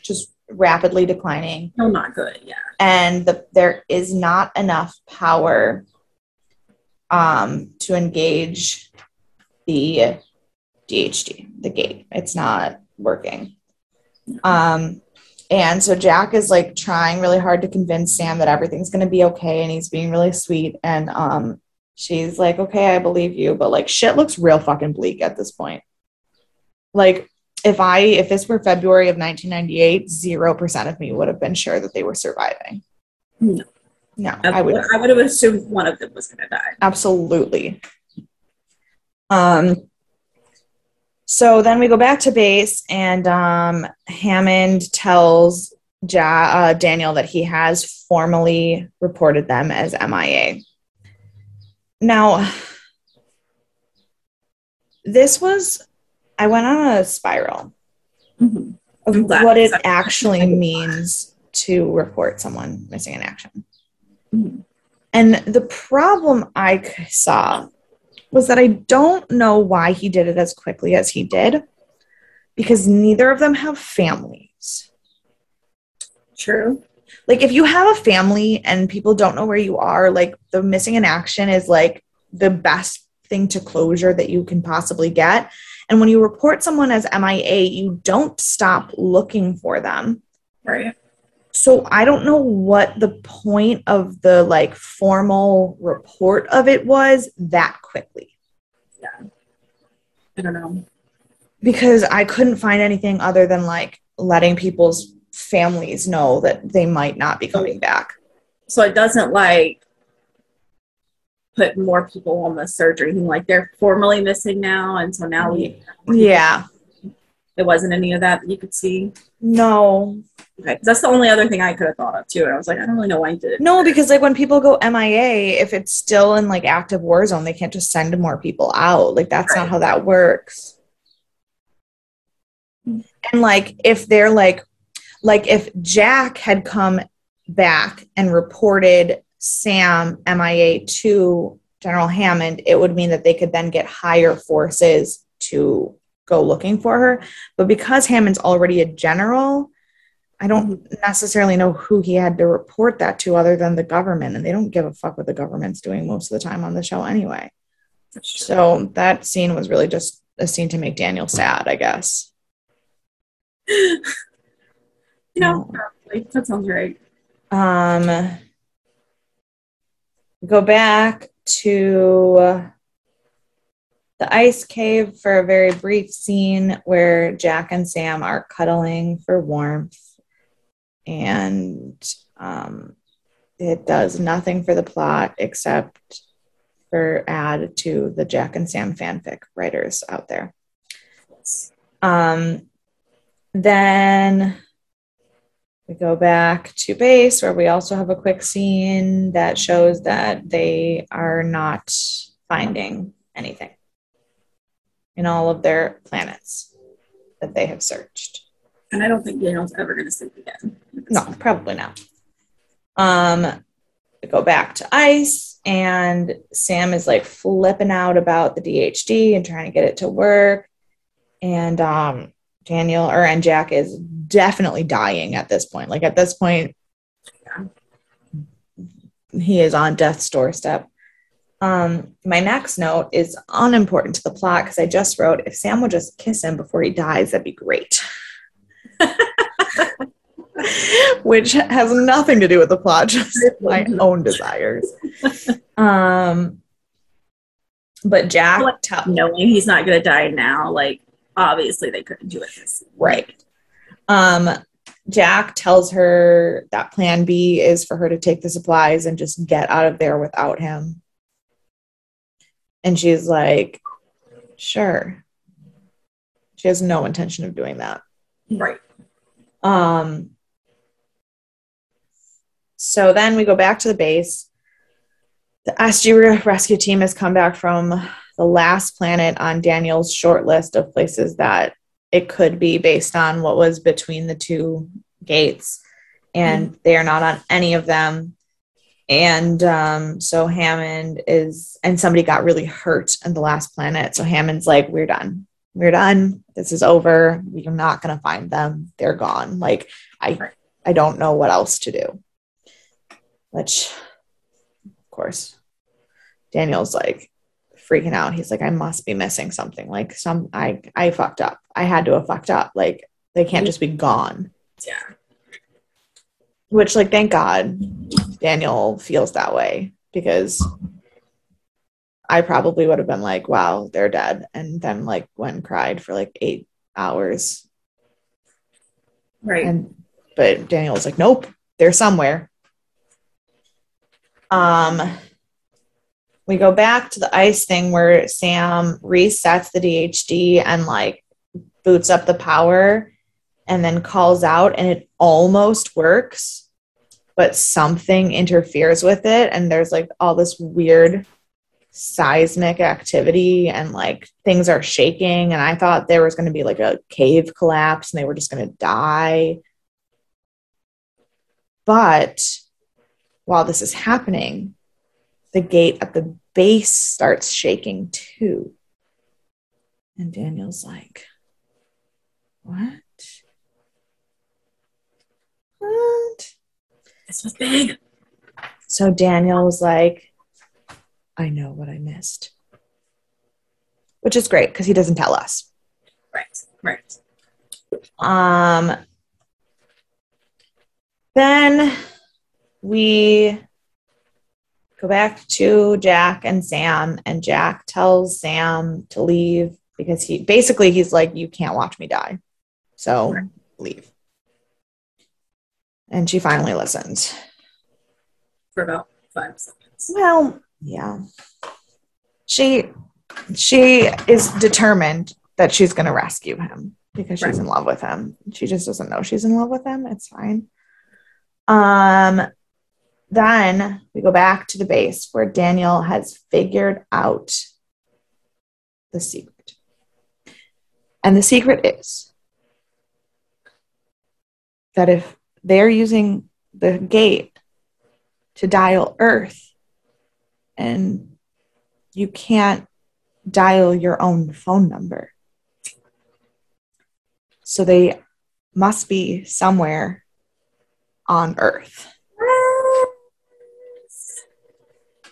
just rapidly declining
No, not good. Yeah.
and the, there is not enough power um, to engage the DHD, the gate. It's not working. Um, and so Jack is like trying really hard to convince Sam that everything's going to be okay and he's being really sweet. And um, she's like, okay, I believe you. But like shit looks real fucking bleak at this point. Like, if I if this were February of 1998, zero percent of me would have been sure that they were surviving.
No.
No, I would
I would have assumed one of them was going to die.
absolutely. Um. So then we go back to base, and um, Hammond tells ja- uh, Daniel that he has formally reported them as MIA. Now, this was, I went on a spiral
Mhm.
of what it actually means to report someone missing in action.
Mhm.
And the problem I saw was that I don't know why he did it as quickly as he did because neither of them have families.
True.
Like, if you have a family and people don't know where you are, like, the missing in action is like the best thing to closure that you can possibly get. And when you report someone as MIA, you don't stop looking for them.
Right.
So I don't know what the point of the like formal report of it was that quickly Yeah.
I don't know.
because I couldn't find anything other than like letting people's families know that they might not be coming back.
So it doesn't like put more people on the surgery. Like they're formally missing now, and so now we.
Yeah.
It wasn't any of that that you could see.
No.
Okay, that's the only other thing I could have thought of too. And I was like, I don't really know why he did it.
No, because like when people go MIA, if it's still in like active war zone, they can't just send more people out. Like that's not how that works. And like if they're like like if Jack had come back and reported Sam MIA to General Hammond, it would mean that they could then get higher forces to go looking for her. But because Hammond's already a general, I don't necessarily know who he had to report that to other than the government. And they don't give a fuck what the government's doing most of the time on the show anyway. So that scene was really just a scene to make Daniel sad, I guess.
you know, probably. that sounds right.
Um, go back to the ice cave for a very brief scene where Jack and Sam are cuddling for warmth, and um, it does nothing for the plot except for add to the Jack and Sam fanfic writers out there. Um, then we go back to base where we also have a quick scene that shows that they are not finding anything in all of their planets that they have searched.
And I don't think Daniel's ever going to sleep again.
No, probably not. Um, go back to ice, and Sam is like flipping out about the DHD and trying to get it to work. And um, Daniel or and Jack is definitely dying at this point. Like at this point, he is on death's doorstep. Um, my next note is unimportant to the plot because I just wrote if Sam would just kiss him before he dies, that'd be great. Which has nothing to do with the plot, just my own desires. Um, but Jack,
Like, Knowing he's not going to die now, like obviously they couldn't do it. This
Right. Um, Jack tells her that plan B is for her to take the supplies and just get out of there without him. And she's like, sure. She has no intention of doing that.
right.
Um, so then we go back to the base. The SG rescue team has come back from the last planet on Daniel's short list of places that it could be based on what was between the two gates. And they are not on any of them. And um, so Hammond is, and somebody got really hurt on the last planet. So Hammond's like, we're done. We're done. This is over. We're not going to find them. They're gone. Like, I, I don't know what else to do. Which, of course, Daniel's like freaking out. He's like, I must be missing something. Like, some, I, I fucked up. I had to have fucked up. Like, they can't just be gone
Yeah.
Which like thank god daniel feels that way because i probably would have been like wow they're dead. And then like went and cried for like eight hours.
Right.
and but daniel was like nope they're somewhere. Um we go back to the ice thing where sam resets the dhd and like boots up the power and then calls out and it almost works but something interferes with it. And there's like all this weird seismic activity and like things are shaking. And i thought there was going to be like a cave collapse and they were just going to die. But while this is happening the gate at the base starts shaking too. And daniel's like what what
this was big.
so Daniel was like, I know what I missed. Which is great because he doesn't tell us.
Right. Right.
Um, then we go back to Jack and Sam, and Jack tells Sam to leave because he basically he's like, You can't watch me die. So
Right.
leave. And she finally listens.
For about five seconds.
Well, yeah. She she is determined that she's going to rescue him because she's
Right.
in love with him. She just doesn't know she's in love with him. It's fine. Um then we go back to the base where Daniel has figured out the secret. And the secret is that if they're using the gate to dial Earth, and you can't dial your own phone number. So they must be somewhere on Earth.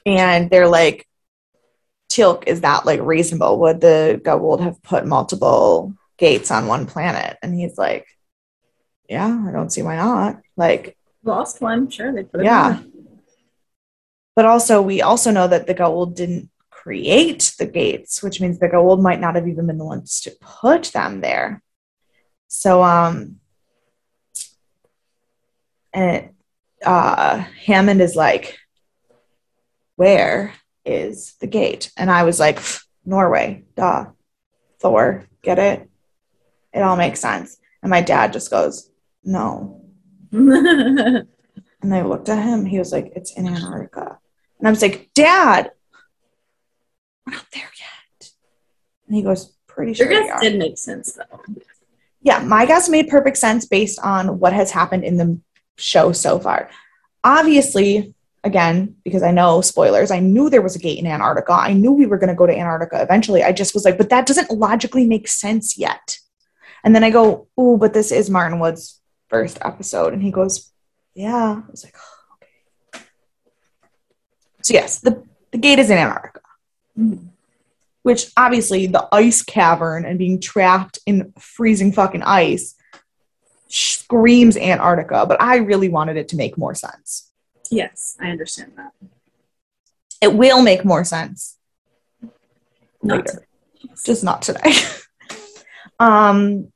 And they're like, Teal'c, is that like reasonable? Would the Goa'uld have put multiple gates on one planet? And he's like, Yeah, I don't see why not. Like,
Lost one. Sure. They put it
yeah.
on.
But also, we also know that the Goa'uld didn't create the gates, which means the Goa'uld might not have even been the ones to put them there. So, um, and uh, Hammond is like, "Where is the gate?" And I was like, "Norway, duh, Thor, get it? It all makes sense." And my dad just goes, "No, And I looked at him. He was like, It's in Antarctica. And I was like, Dad, we're not there yet. And he goes, Pretty sure we
guess did make sense though.
Yeah, my guess made perfect sense based on what has happened in the show so far. Obviously, again, because I know spoilers, I knew there was a gate in Antarctica. I knew we were going to go to Antarctica eventually. I just was like, but that doesn't logically make sense yet. And then I go, ooh, but this is Martin Wood's first episode. And he goes, yeah. I was like, oh, okay. So, yes, the, the gate is in Antarctica which obviously the ice cavern and being trapped in freezing fucking ice screams Antarctica, but I really wanted it to make more sense.
Yes, I understand that.
It will make more sense
Not
later, just not today. um,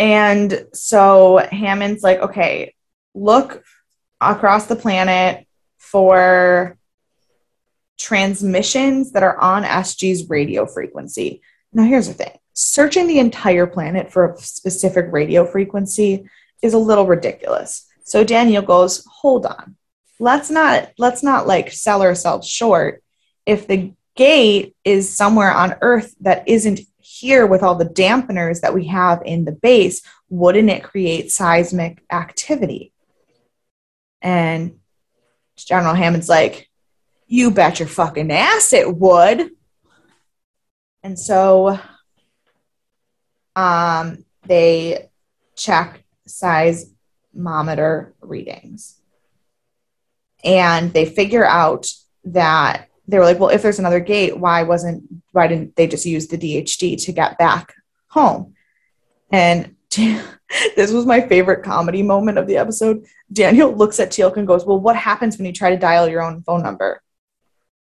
and so Hammond's like, okay, look across the planet for transmissions that are on SG's radio frequency. Now, here's the thing searching the entire planet for a specific radio frequency is a little ridiculous. So Daniel goes, hold on. Let's not let's not like sell ourselves short. If the gate is somewhere on Earth that isn't here with all the dampeners that we have in the base, wouldn't it create seismic activity? And General Hammond's like, you bet your fucking ass it would. And so um, they check seismometer readings. And they figure out that they were like, well, if there's another gate, why wasn't why didn't they just use the DHD to get back home? And this was my favorite comedy moment of the episode. Daniel looks at Teal'c and goes, Well, what happens when you try to dial your own phone number?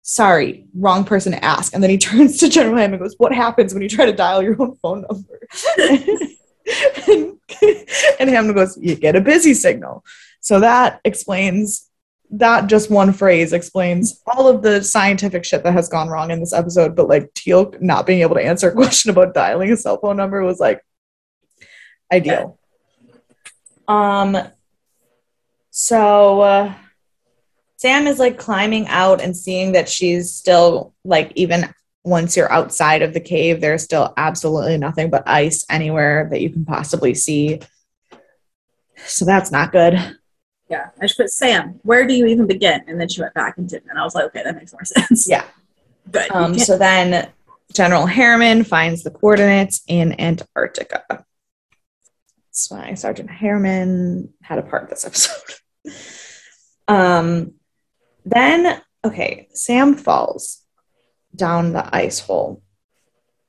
Sorry, wrong person to ask. And then he turns to General Hammond and goes, What happens when you try to dial your own phone number? and, and Hammond goes, You get a busy signal. So that explains that just one phrase explains all of the scientific shit that has gone wrong in this episode. But like Teal'c not being able to answer a question about dialing a cell phone number was like ideal. Um, so uh, Sam is like climbing out and seeing that she's still like even once you're outside of the cave, there's still absolutely nothing but ice anywhere that you can possibly see. So that's not good.
Yeah, I just put Sam. Where do you even begin? And then she went back and didn't, and I was like, okay, that makes more sense.
Yeah.
Good.
Um, so then General Harriman finds the coordinates in Antarctica. That's why Sergeant Harriman had a part of this episode. um, then, okay, Sam falls down the ice hole.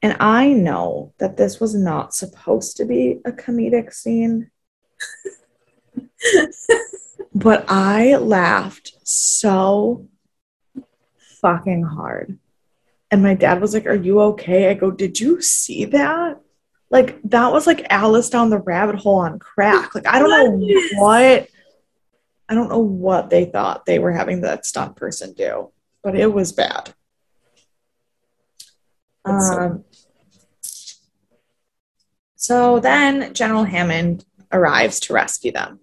And I know that this was not supposed to be a comedic scene, but I laughed so fucking hard. And my dad was like, Are you okay? I go, Did you see that? Like, that was like Alice down the rabbit hole on crack. Like, I don't know what, I don't know what they thought they were having that stunt person do, but it was bad. Um, so then General Hammond arrives to rescue them.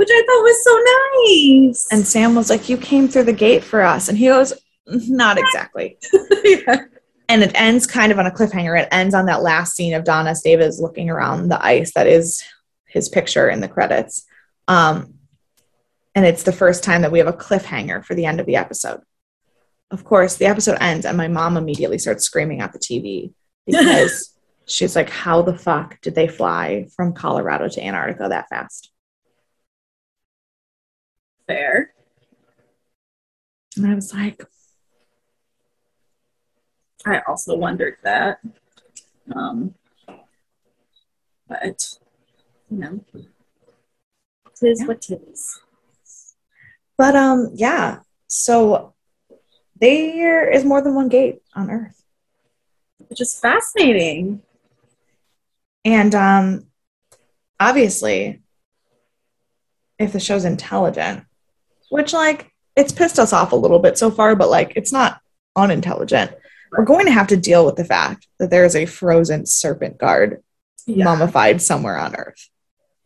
Which I thought was so nice.
And Sam was like, You came through the gate for us. And he goes, Not exactly.
yeah.
and it ends kind of on a cliffhanger. It ends on that last scene of Don S. Davis looking around the ice that is his picture in the credits. Um, and it's the first time that we have a cliffhanger for the end of the episode. Of course, the episode ends, and my mom immediately starts screaming at the TV because she's like, How the fuck did they fly from Colorado to Antarctica that fast?
Fair.
And I was like,
I also wondered that. Um, but, you know, tis
Yeah.
what tis.
But um, yeah. So there is more than one gate on Earth.
Which is fascinating.
And um, obviously, if the show's intelligent, which like it's pissed us off a little bit so far, but like it's not unintelligent, we're going to have to deal with the fact that there is a frozen serpent guard
Yeah.
mummified somewhere on Earth.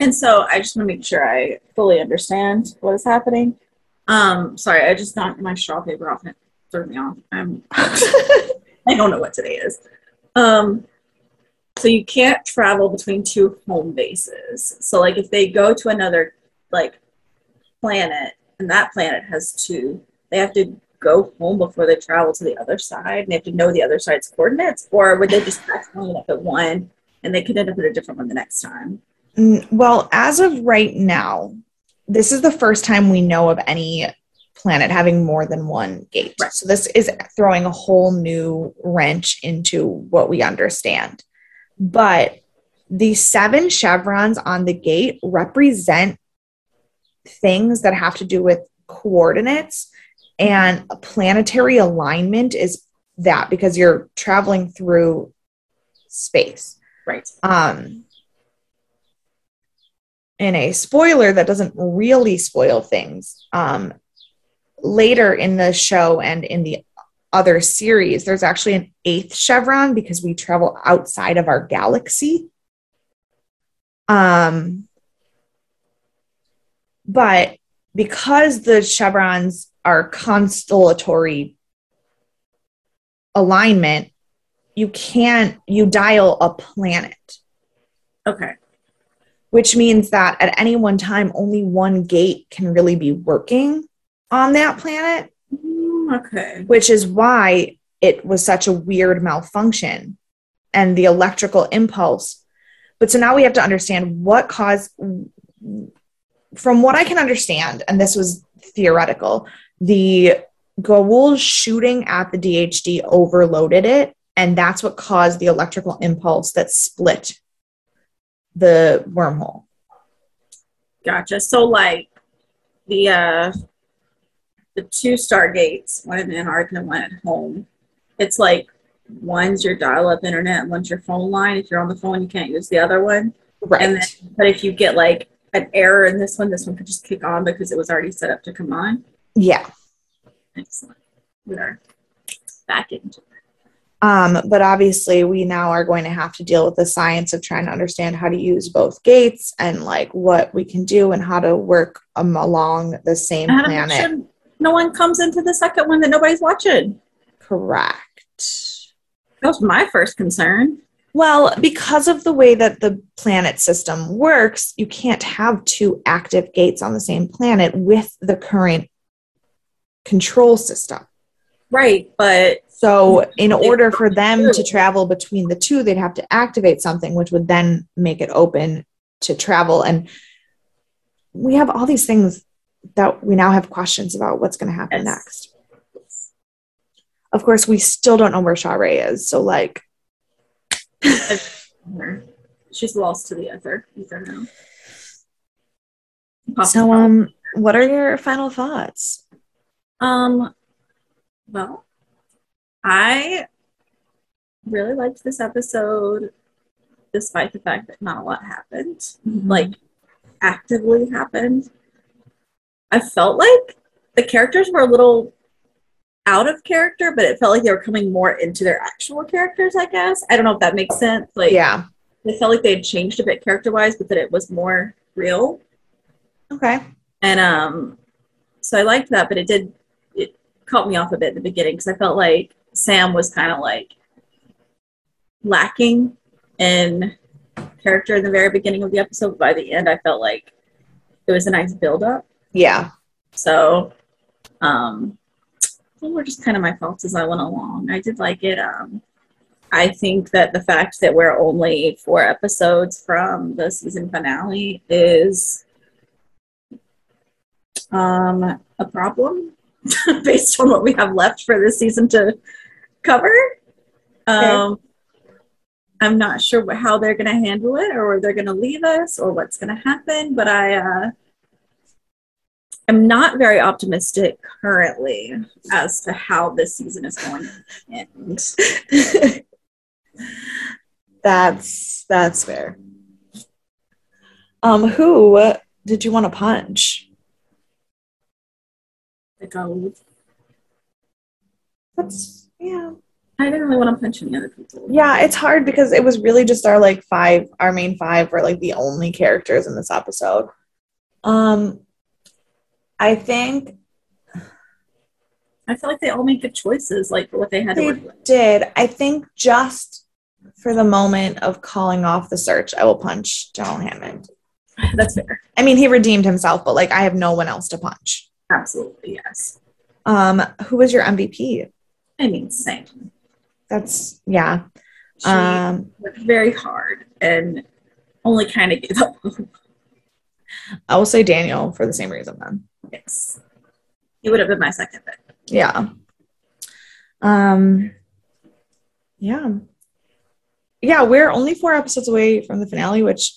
And so I just want to make sure I fully understand what is happening. Um, sorry, I just knocked my straw paper off and it threw me off. I'm I don't know what today is. Um, so you can't travel between two home bases. So like if they go to another like planet and that planet has two, they have to go home before they travel to the other side and they have to know the other side's coordinates, or would they just end up at one and they could end up at a different one the next time?
Mm, Well, as of right now, this is the first time we know of any planet having more than one gate.
Right.
So this is throwing a whole new wrench into what we understand. But the seven chevrons on the gate represent things that have to do with coordinates and planetary alignment is that because you're traveling through space
Right.
um in a spoiler that doesn't really spoil things um later in the show and in the other series there's actually an eighth chevron because we travel outside of our galaxy um but because the chevrons are constellatory alignment you can't you dial a planet
Okay.
which means that at any one time, only one gate can really be working on that planet,
Mm, Okay.
which is why it was such a weird malfunction and the electrical impulse. But so now we have to understand what caused, from what I can understand, and this was theoretical, the Goa'uld shooting at the DHD overloaded it, and that's what caused the electrical impulse that split the wormhole.
Gotcha. So like the uh the two stargates, one in Antarctica and one at home, it's like one's your dial up internet one's your phone line. If you're on the phone you can't use the other one.
Right.
And then but if you get like an error in this one, this one could just kick on because it was already set up to come on.
yeah.
Excellent. We are back into it.
Um, but obviously, we now are going to have to deal with the science of trying to understand how to use both gates and like what we can do and how to work um, along the same
And how to make
planet.
sure no one comes into the second one that nobody's watching.
Correct.
That was my first concern.
Well, because of the way that the planet system works, you can't have two active gates on the same planet with the current control system.
Right, but
So, in order for them to travel between the two, they'd have to activate something, which would then make it open to travel. And we have all these things that we now have questions about what's going to happen
Yes.
next. Of course, we still don't know where Sha're is. So, like,
she's lost to the ether. Ether now.
so, um, what are your final thoughts?
Um, well, I really liked this episode, despite the fact that not a lot happened. Like, actively happened. I felt like the characters were a little out of character, but it felt like they were coming more into their actual characters, I guess. I don't know if that makes sense. Like,
yeah.
It felt like they had changed a bit character wise, but that it was more real.
Okay.
And um, so I liked that, but it did it caught me off a bit in the beginning because I felt like Sam was kind of like lacking in character in the very beginning of the episode. But by the end, I felt like it was a nice build up.
Yeah.
So, um, were just kind of my thoughts as I went along. I did like it. Um, I think that the fact that we're only four episodes from the season finale is um, a problem based on what we have left for this season to cover. Um, I'm not sure how they're going to handle it or where they're going to leave us or what's going to happen, but I uh, am not very optimistic currently as to how this season is going to end.
that's that's fair. Um, who did you want to punch?
Like, um,
That's yeah.
I didn't really want to punch any other people.
Yeah, it's hard because it was really just our like five, our main five were like the only characters in this episode. Um, I think
I feel like they all made good choices, like what they had to
they
work with.
did. I think just for the moment of calling off the search, I will punch General Hammond.
That's fair.
I mean, he redeemed himself, but like I have no one else to punch.
Absolutely, yes.
Um, who was your MVP?
I mean, same.
That's yeah.
She
Um,
worked very hard and only kind of gave up.
I will say Daniel for the same reason then.
Yes. He would have been my second pick.
Yeah. Um yeah. Yeah, we're only four episodes away from the finale, which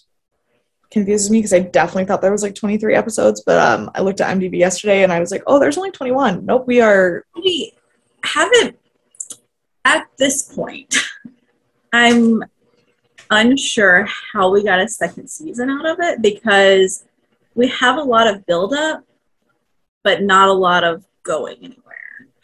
confuses me because I definitely thought there was like 23 episodes, but um I looked at IMDb yesterday and I was like, oh, there's only 21. Nope, we are
We haven't, at this point, I'm unsure how we got a second season out of it because we have a lot of buildup, but not a lot of going anywhere.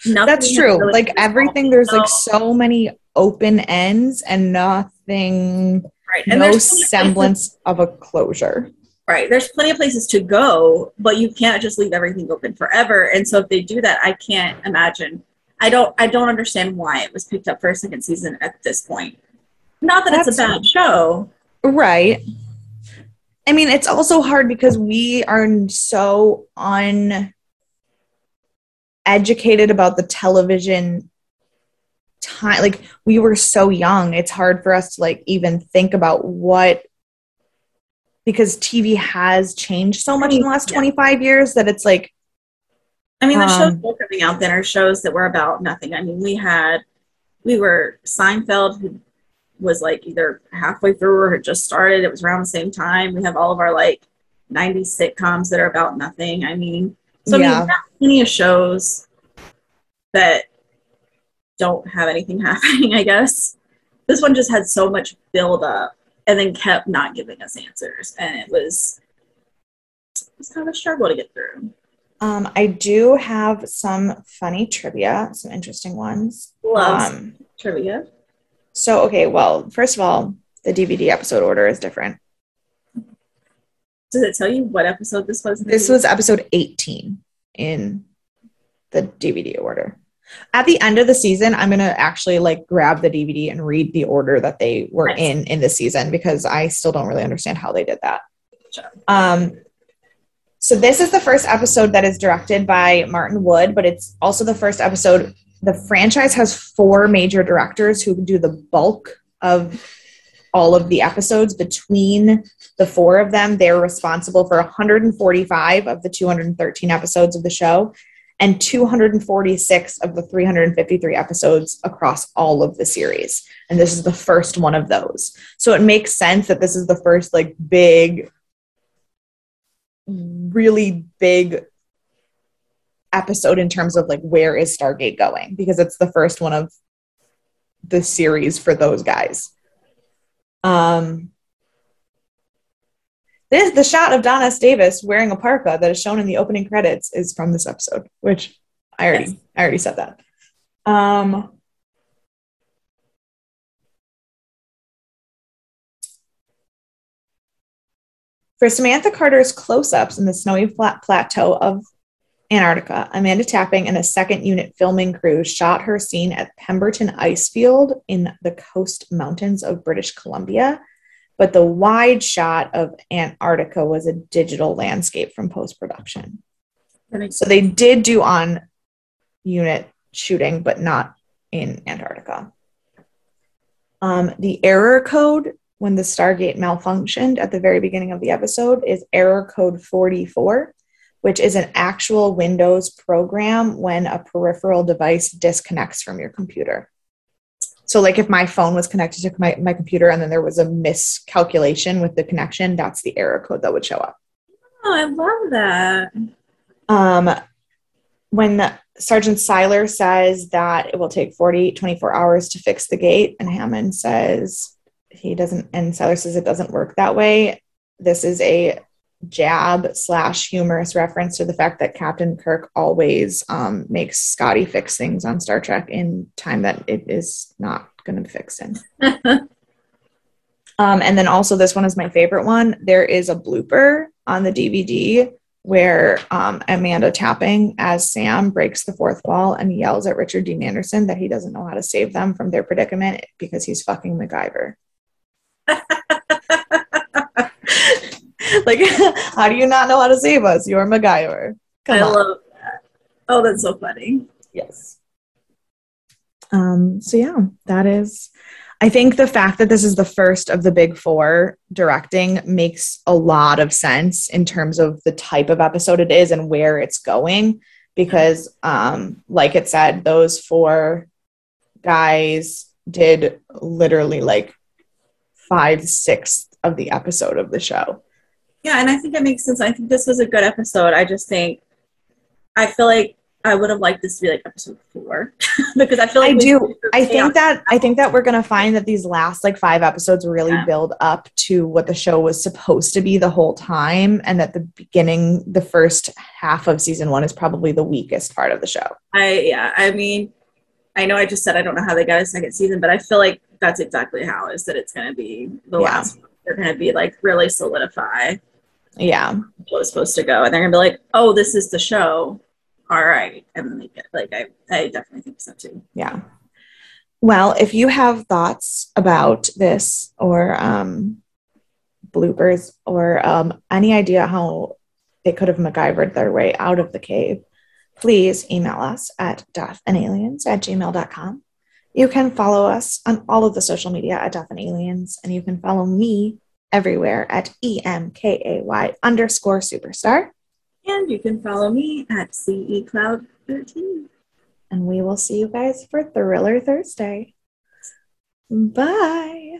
Nothing
that's true.
really
Like everything, there's like
So-
many open ends and nothing
right. And
no
of
semblance of a closure.
Right. There's plenty of places to go, but you can't just leave everything open forever. And so if they do that, I can't imagine. I don't I don't understand why it was picked up for a second season at this point. Not that it's a
That's-
bad show.
Right. I mean, it's also hard because we are so uneducated about the television time. Like, we were so young. It's hard for us to, like, even think about what, because TV has changed so much in the last
Yeah.
25 years that it's like,
I mean, the shows
Um,
that were coming out then are shows that were about nothing. I mean, we had we were Seinfeld who was like either halfway through or had just started. It was around the same time. We have all of our like 90s sitcoms that are about nothing. I mean, so I
Yeah.
mean, we've plenty of shows that don't have anything happening, I guess. This one just had so much build up and then kept not giving us answers. And it was it was kind of a struggle to get through.
um, I do have some funny trivia, some interesting ones.
Loves
Um,
trivia.
so, okay, well, first of all, the DVD episode order is different.
Does it tell you what episode this was?
This was episode 18 in the DVD order. At the end of the season, I'm gonna actually like grab the DVD and read the order that they were
Nice.
in in the season because I still don't really understand how they did that.
Sure.
Um, so this is the first episode that is directed by Martin Wood, but it's also the first episode. The franchise has four major directors who do the bulk of all of the episodes. Between the four of them, they're responsible for 145 of the 213 episodes of the show and 246 of the 353 episodes across all of the series. And this is the first one of those. So it makes sense that this is the first like big really big episode in terms of like where is Stargate going because it's the first one of the series for those guys. Um this the shot of Don S. Davis wearing a parka that is shown in the opening credits is from this episode, which I already
Yes.
I already said that. Um For Samantha Carter's close ups in the snowy flat plateau of Antarctica, Amanda Tapping and a second unit filming crew shot her scene at Pemberton Ice Field in the coast mountains of British Columbia. But the wide shot of Antarctica was a digital landscape from post production. So they did do on unit shooting, but not in Antarctica. Um, the error code when the Stargate malfunctioned at the very beginning of the episode is error code 44, which is an actual Windows program when a peripheral device disconnects from your computer. So, like if my phone was connected to my, my computer and then there was a miscalculation with the connection, that's the error code that would show up.
Oh, I love that.
Um, when the, Sergeant Siler says that it will take 48, 24 hours to fix the gate, and Hammond says he doesn't, and Siler says it doesn't work that way. This is a jab slash humorous reference to the fact that Captain Kirk always um, makes Scotty fix things on Star Trek in time that it is not going to fix in. um, and then also, this one is my favorite one. There is a blooper on the DVD where um, Amanda Tapping as Sam breaks the fourth wall and yells at Richard Dean Anderson that he doesn't know how to save them from their predicament because he's fucking MacGyver. like, how do you not know how to save us? You're MacGyver.
Come I on. love that. Oh, that's so funny.
Yes. Um, so yeah, that is I think the fact that this is the first of the big four directing makes a lot of sense in terms of the type of episode it is and where it's going. Because, um, like it said, those four guys did literally like five sixths of the episode of the show.
Yeah, and I think it makes sense. I think this was a good episode. I just think I feel like I would have liked this to be like episode four because I feel like
I do. I think that I think that we're gonna find that these last like five episodes really yeah. build up to what the show was supposed to be the whole time, and that the beginning, the first half of season one is probably the weakest part of the show.
I yeah. I mean, I know I just said I don't know how they got a second season, but I feel like that's exactly how is that it's gonna be the yeah. last. They're gonna be like really solidify.
Yeah,
what was supposed to go, and they're gonna be like, "Oh, this is the show." all right. And make it like I, I definitely think so too.
Yeah. Well if you have thoughts about this or um, bloopers or um, any idea how they could have MacGyvered their way out of the cave please email us at deathandaliens at gmail.com you can follow us on all of the social media at Death and Aliens, and you can follow me everywhere at EMKAY underscore superstar.
And you can follow me at CE Cloud 13.
And we will see you guys for Thriller Thursday. Bye.